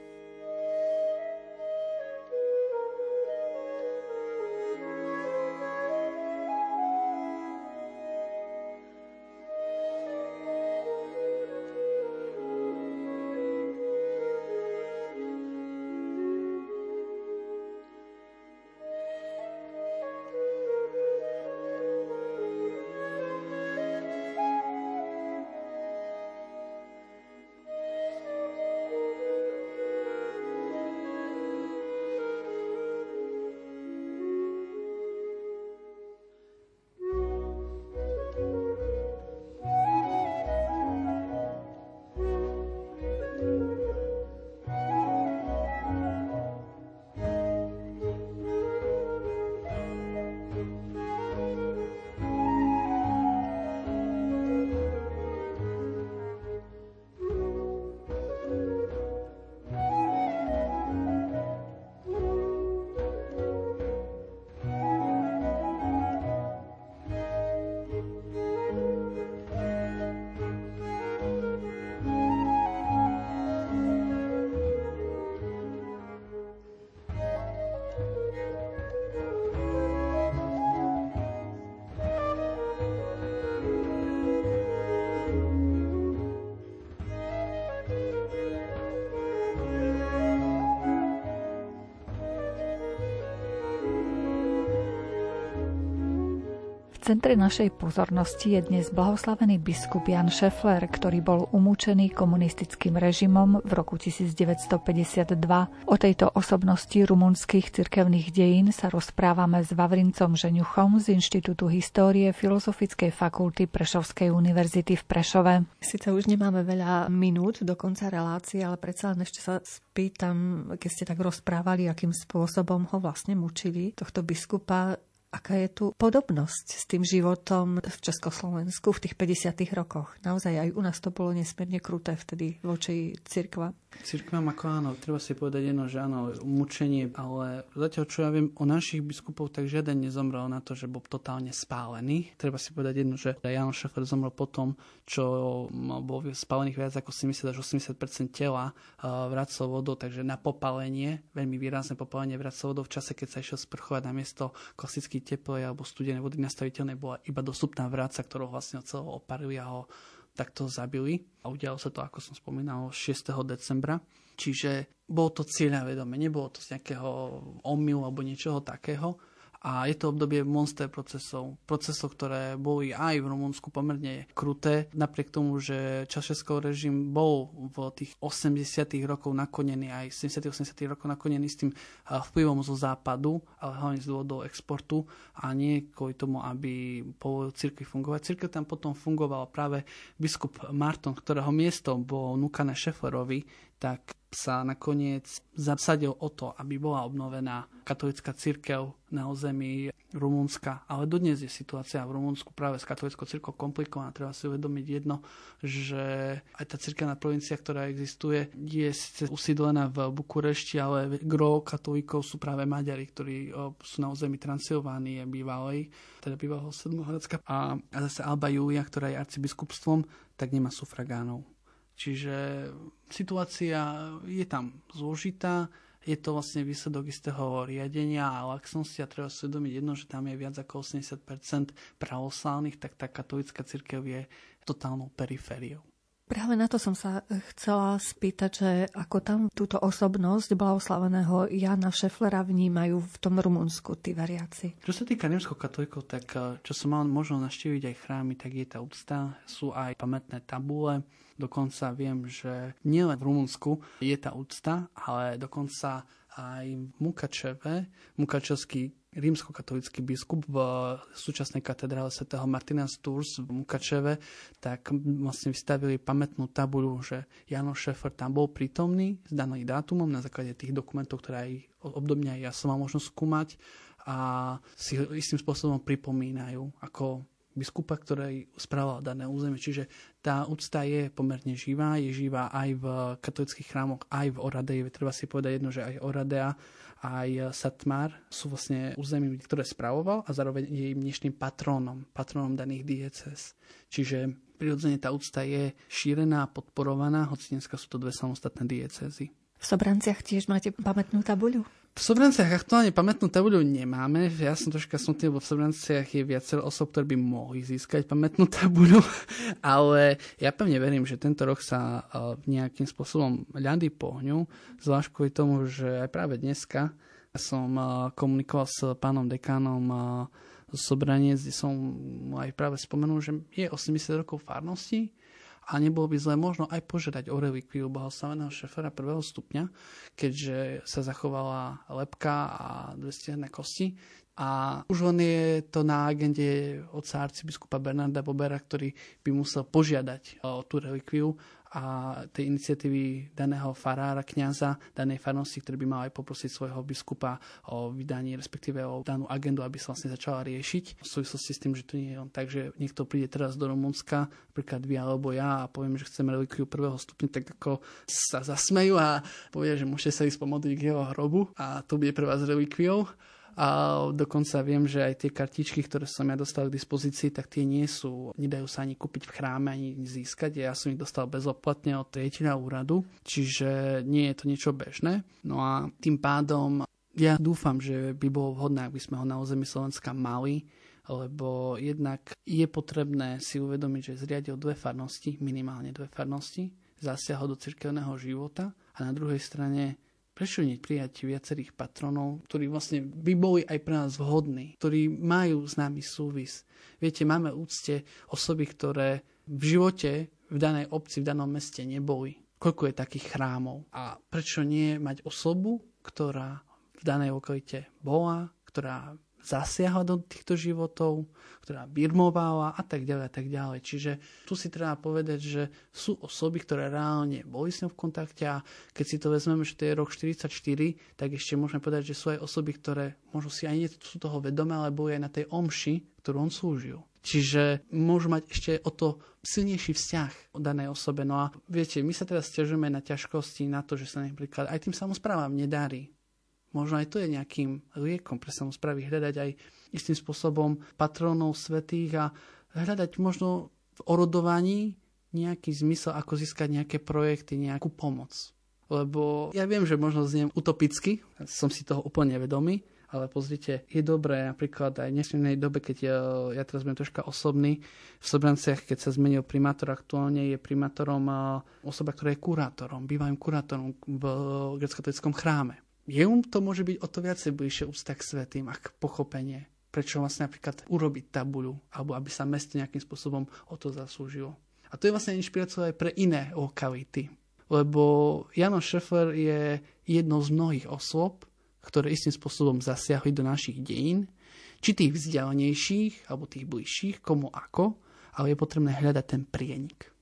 Centre našej pozornosti je dnes blahoslavený biskup Jan Šefler, ktorý bol umúčený komunistickým režimom v roku 1952. O tejto osobnosti rumunských cirkevných dejín sa rozprávame s Vavrincom Žeňuchom z Inštitútu histórie Filozofickej fakulty Prešovskej univerzity v Prešove. Sice už nemáme veľa minút do konca relácie, ale predsa len ešte sa spýtam, keď ste tak rozprávali, akým spôsobom ho vlastne mučili, tohto biskupa, aká je tu podobnosť s tým životom v Československu v tých 50. rokoch. Naozaj aj u nás to bolo nesmierne kruté vtedy voči cirkva. Cirkvám ako áno, treba si povedať jedno, že áno, mučenie, ale zatiaľ čo ja viem o našich biskupov, tak žiaden nezomrel na to, že bol totálne spálený. Treba si povedať jedno, že Jan Šefer zomrel po tom, čo bol spálených viac ako 70 až 80 tela eh, vracol vodou, takže na popalenie, veľmi výrazné popalenie vracol vodou v čase, keď sa išiel sprchovať na miesto klasický teplej alebo studenej vody nastaviteľnej bola iba dostupná vráca, ktorou vlastne celého oparili a ho takto zabili. A udialo sa to, ako som spomínal, 6. decembra. Čiže bolo to cieľa vedome, nebolo to z nejakého omylu alebo niečoho takého a je to obdobie monster procesov. Procesov, ktoré boli aj v Rumunsku pomerne kruté, napriek tomu, že Čašeskov režim bol v tých 80 rokoch nakonený, aj 70 80 rokov nakonený s tým vplyvom zo západu, ale hlavne z dôvodov exportu a nie kvôli tomu, aby povolil cirkvi fungovať. Cirkev tam potom fungoval práve biskup Marton, ktorého miesto bolo núkané Šeflerovi, tak sa nakoniec zasadil o to, aby bola obnovená katolická církev na území Rumunska. Ale dodnes je situácia v Rumunsku práve s katolickou církou komplikovaná. Treba si uvedomiť jedno, že aj tá církevná provincia, ktorá existuje, je síce usídlená v Bukurešti, ale gro katolíkov sú práve Maďari, ktorí sú na území Transylvánie bývalej, teda bývalého Sedmohradska. A, zase Alba Julia, ktorá je arcibiskupstvom, tak nemá sufragánov. Čiže situácia je tam zložitá, je to vlastne výsledok istého riadenia a laxnosti a treba si uvedomiť jedno, že tam je viac ako 80% pravoslávnych, tak tá katolická církev je totálnou perifériou. Práve na to som sa chcela spýtať, že ako tam túto osobnosť blahoslaveného Jana Šeflera vnímajú v tom Rumunsku tí veriaci. Čo sa týka rímskokatolíkov, tak eh, čo som mal možnosť naštíviť aj chrámy, tak je tá úcta, sú aj pamätné tabule, dokonca viem, že nielen v Rumunsku je tá úcta, ale dokonca aj v Mukačeve, Mukačevský rímskokatolický biskup v súčasnej katedrále svätého Martina z v Mukačeve, tak vlastne vystavili pamätnú tabuľu, že Jano Šefer tam bol prítomný s daným dátumom na základe tých dokumentov, ktoré aj obdobne aj ja som mal možnosť skúmať a si istým spôsobom pripomínajú, ako biskupa, ktorý správal dané územie. Čiže tá úcta je pomerne živá, je živá aj v katolických chrámoch, aj v Oradeji. Treba si povedať jedno, že aj Oradea, aj Satmar sú vlastne území, ktoré spravoval a zároveň je im dnešným patrónom, patrónom daných dieces. Čiže prirodzene tá úcta je šírená a podporovaná, hoci dneska sú to dve samostatné diecezy. V Sobranciach tiež máte pamätnú tabuľu? V Sobranciach aktuálne pamätnú tabuľu nemáme. Ja som troška smutný, lebo v Sobranciach je viacero osob, ktoré by mohli získať pamätnú tabuľu, ale ja pevne verím, že tento rok sa nejakým spôsobom ľady pohňu, zvlášť kvôli tomu, že aj práve dneska som komunikoval s pánom dekánom e, z Sobraniec, kde som aj práve spomenul, že je 80 rokov farnosti a nebolo by zle možno aj požiadať o relikviu blahoslaveného šefera prvého stupňa, keďže sa zachovala lepka a dve stehné kosti. A už len je to na agende oca arcibiskupa Bernarda Bobera, ktorý by musel požiadať o tú relikviu a tej iniciatívy daného farára, kňaza, danej farnosti, ktorý by mal aj poprosiť svojho biskupa o vydanie, respektíve o danú agendu, aby sa vlastne začala riešiť. V súvislosti s tým, že to nie je on tak, že niekto príde teraz do Rumunska, napríklad vy alebo ja a poviem, že chceme relikviu prvého stupňa, tak ako sa zasmejú a povedia, že môžete sa ísť pomodliť k jeho hrobu a to bude pre vás relikviou a dokonca viem, že aj tie kartičky, ktoré som ja dostal k dispozícii, tak tie nie sú, nedajú sa ani kúpiť v chráme, ani získať. Ja som ich dostal bezoplatne od riaditeľa úradu, čiže nie je to niečo bežné. No a tým pádom ja dúfam, že by bolo vhodné, aby sme ho na území Slovenska mali, lebo jednak je potrebné si uvedomiť, že zriadil dve farnosti, minimálne dve farnosti, zasiahol do cirkevného života a na druhej strane prečo prijať viacerých patronov, ktorí vlastne by boli aj pre nás vhodní, ktorí majú s nami súvis. Viete, máme úcte osoby, ktoré v živote v danej obci, v danom meste neboli. Koľko je takých chrámov? A prečo nie mať osobu, ktorá v danej lokalite bola, ktorá zasiahla do týchto životov, ktorá birmovala a tak ďalej a tak ďalej. Čiže tu si treba povedať, že sú osoby, ktoré reálne boli s ňou v kontakte a keď si to vezmeme, že to je rok 44, tak ešte môžeme povedať, že sú aj osoby, ktoré možno si aj nie sú toho vedomé, ale boli aj na tej omši, ktorú on slúžil. Čiže môžu mať ešte o to silnejší vzťah o danej osobe. No a viete, my sa teraz stiažujeme na ťažkosti, na to, že sa napríklad aj tým samozprávam nedarí. Možno aj to je nejakým liekom pre samozprávy hľadať aj istým spôsobom patrónov svetých a hľadať možno v orodovaní nejaký zmysel, ako získať nejaké projekty, nejakú pomoc. Lebo ja viem, že možno zniem utopicky, som si toho úplne vedomý, ale pozrite, je dobré napríklad aj v dnešnej dobe, keď ja, ja teraz budem troška osobný, v Sobranciach, keď sa zmenil primátor, aktuálne je primátorom osoba, ktorá je kurátorom, bývalým kurátorom v grecko chráme. Jemu to môže byť o to viacej bližšie úcta k svetým a k pochopenie, prečo vlastne napríklad urobiť tabuľu, alebo aby sa mesto nejakým spôsobom o to zaslúžilo. A to je vlastne inšpiráciou aj pre iné lokality. Lebo Jano Šefler je jednou z mnohých osôb, ktoré istým spôsobom zasiahli do našich dejín, či tých vzdialenejších, alebo tých bližších, komu ako, ale je potrebné hľadať ten prienik.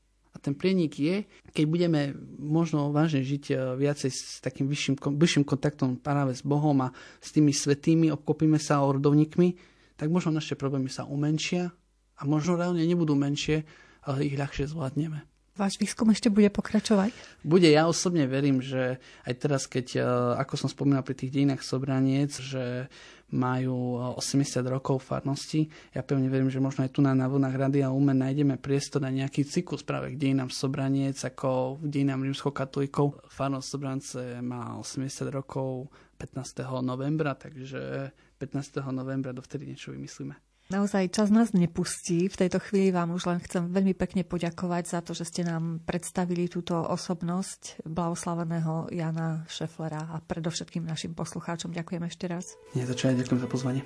Ten prienik je, keď budeme možno vážne žiť e, viacej s takým vyšším, vyšším kontaktom práve s Bohom a s tými svetými, obklopíme sa ordovníkmi, tak možno naše problémy sa umenšia a možno reálne nebudú menšie, ale ich ľahšie zvládneme. Váš výskum ešte bude pokračovať? Bude. Ja osobne verím, že aj teraz, keď, e, ako som spomínal pri tých dejinách Sobraniec, že majú 80 rokov farnosti. Ja pevne verím, že možno aj tu na, na vlnách Rady a Umen nájdeme priestor na nejaký cyklus práve k dejinám Sobraniec, ako v dejinám rímskokatolíkov. Farnosť Sobrance má 80 rokov 15. novembra, takže 15. novembra dovtedy niečo vymyslíme. Naozaj čas nás nepustí. V tejto chvíli vám už len chcem veľmi pekne poďakovať za to, že ste nám predstavili túto osobnosť blahoslaveného Jana Šeflera a predovšetkým našim poslucháčom. Ďakujem ešte raz. Nie, za čo ďakujem za pozvanie.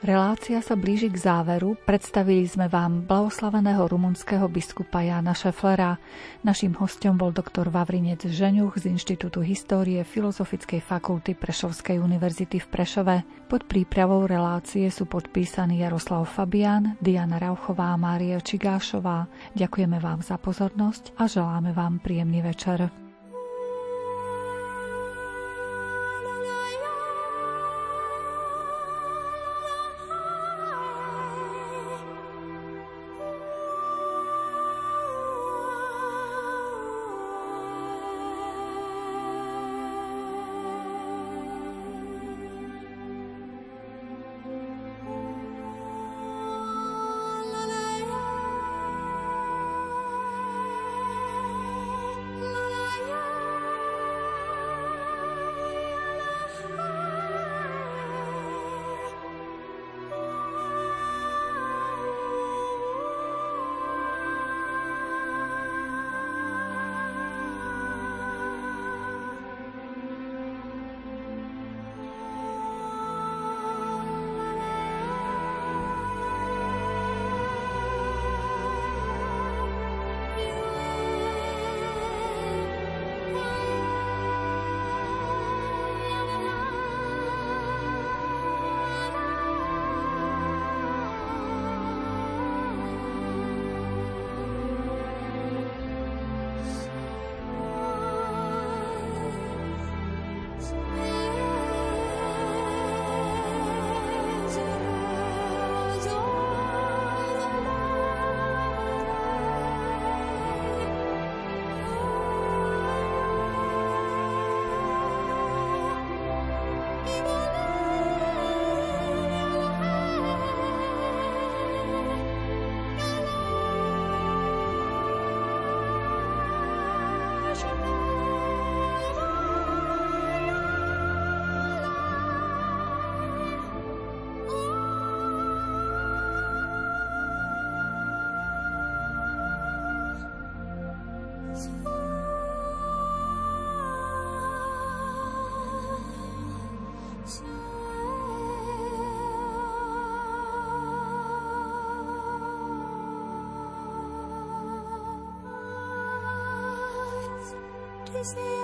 Relácia sa blíži k záveru. Predstavili sme vám blahoslaveného rumunského biskupa Jana Šeflera. Naším hostom bol doktor Vavrinec Žeňuch z Inštitútu histórie Filozofickej fakulty Prešovskej univerzity v Prešove. Pod prípravou relácie sú podpísaní Jaroslav Fabian, Diana Rauchová a Mária Čigášová. Ďakujeme vám za pozornosť a želáme vám príjemný večer. is there?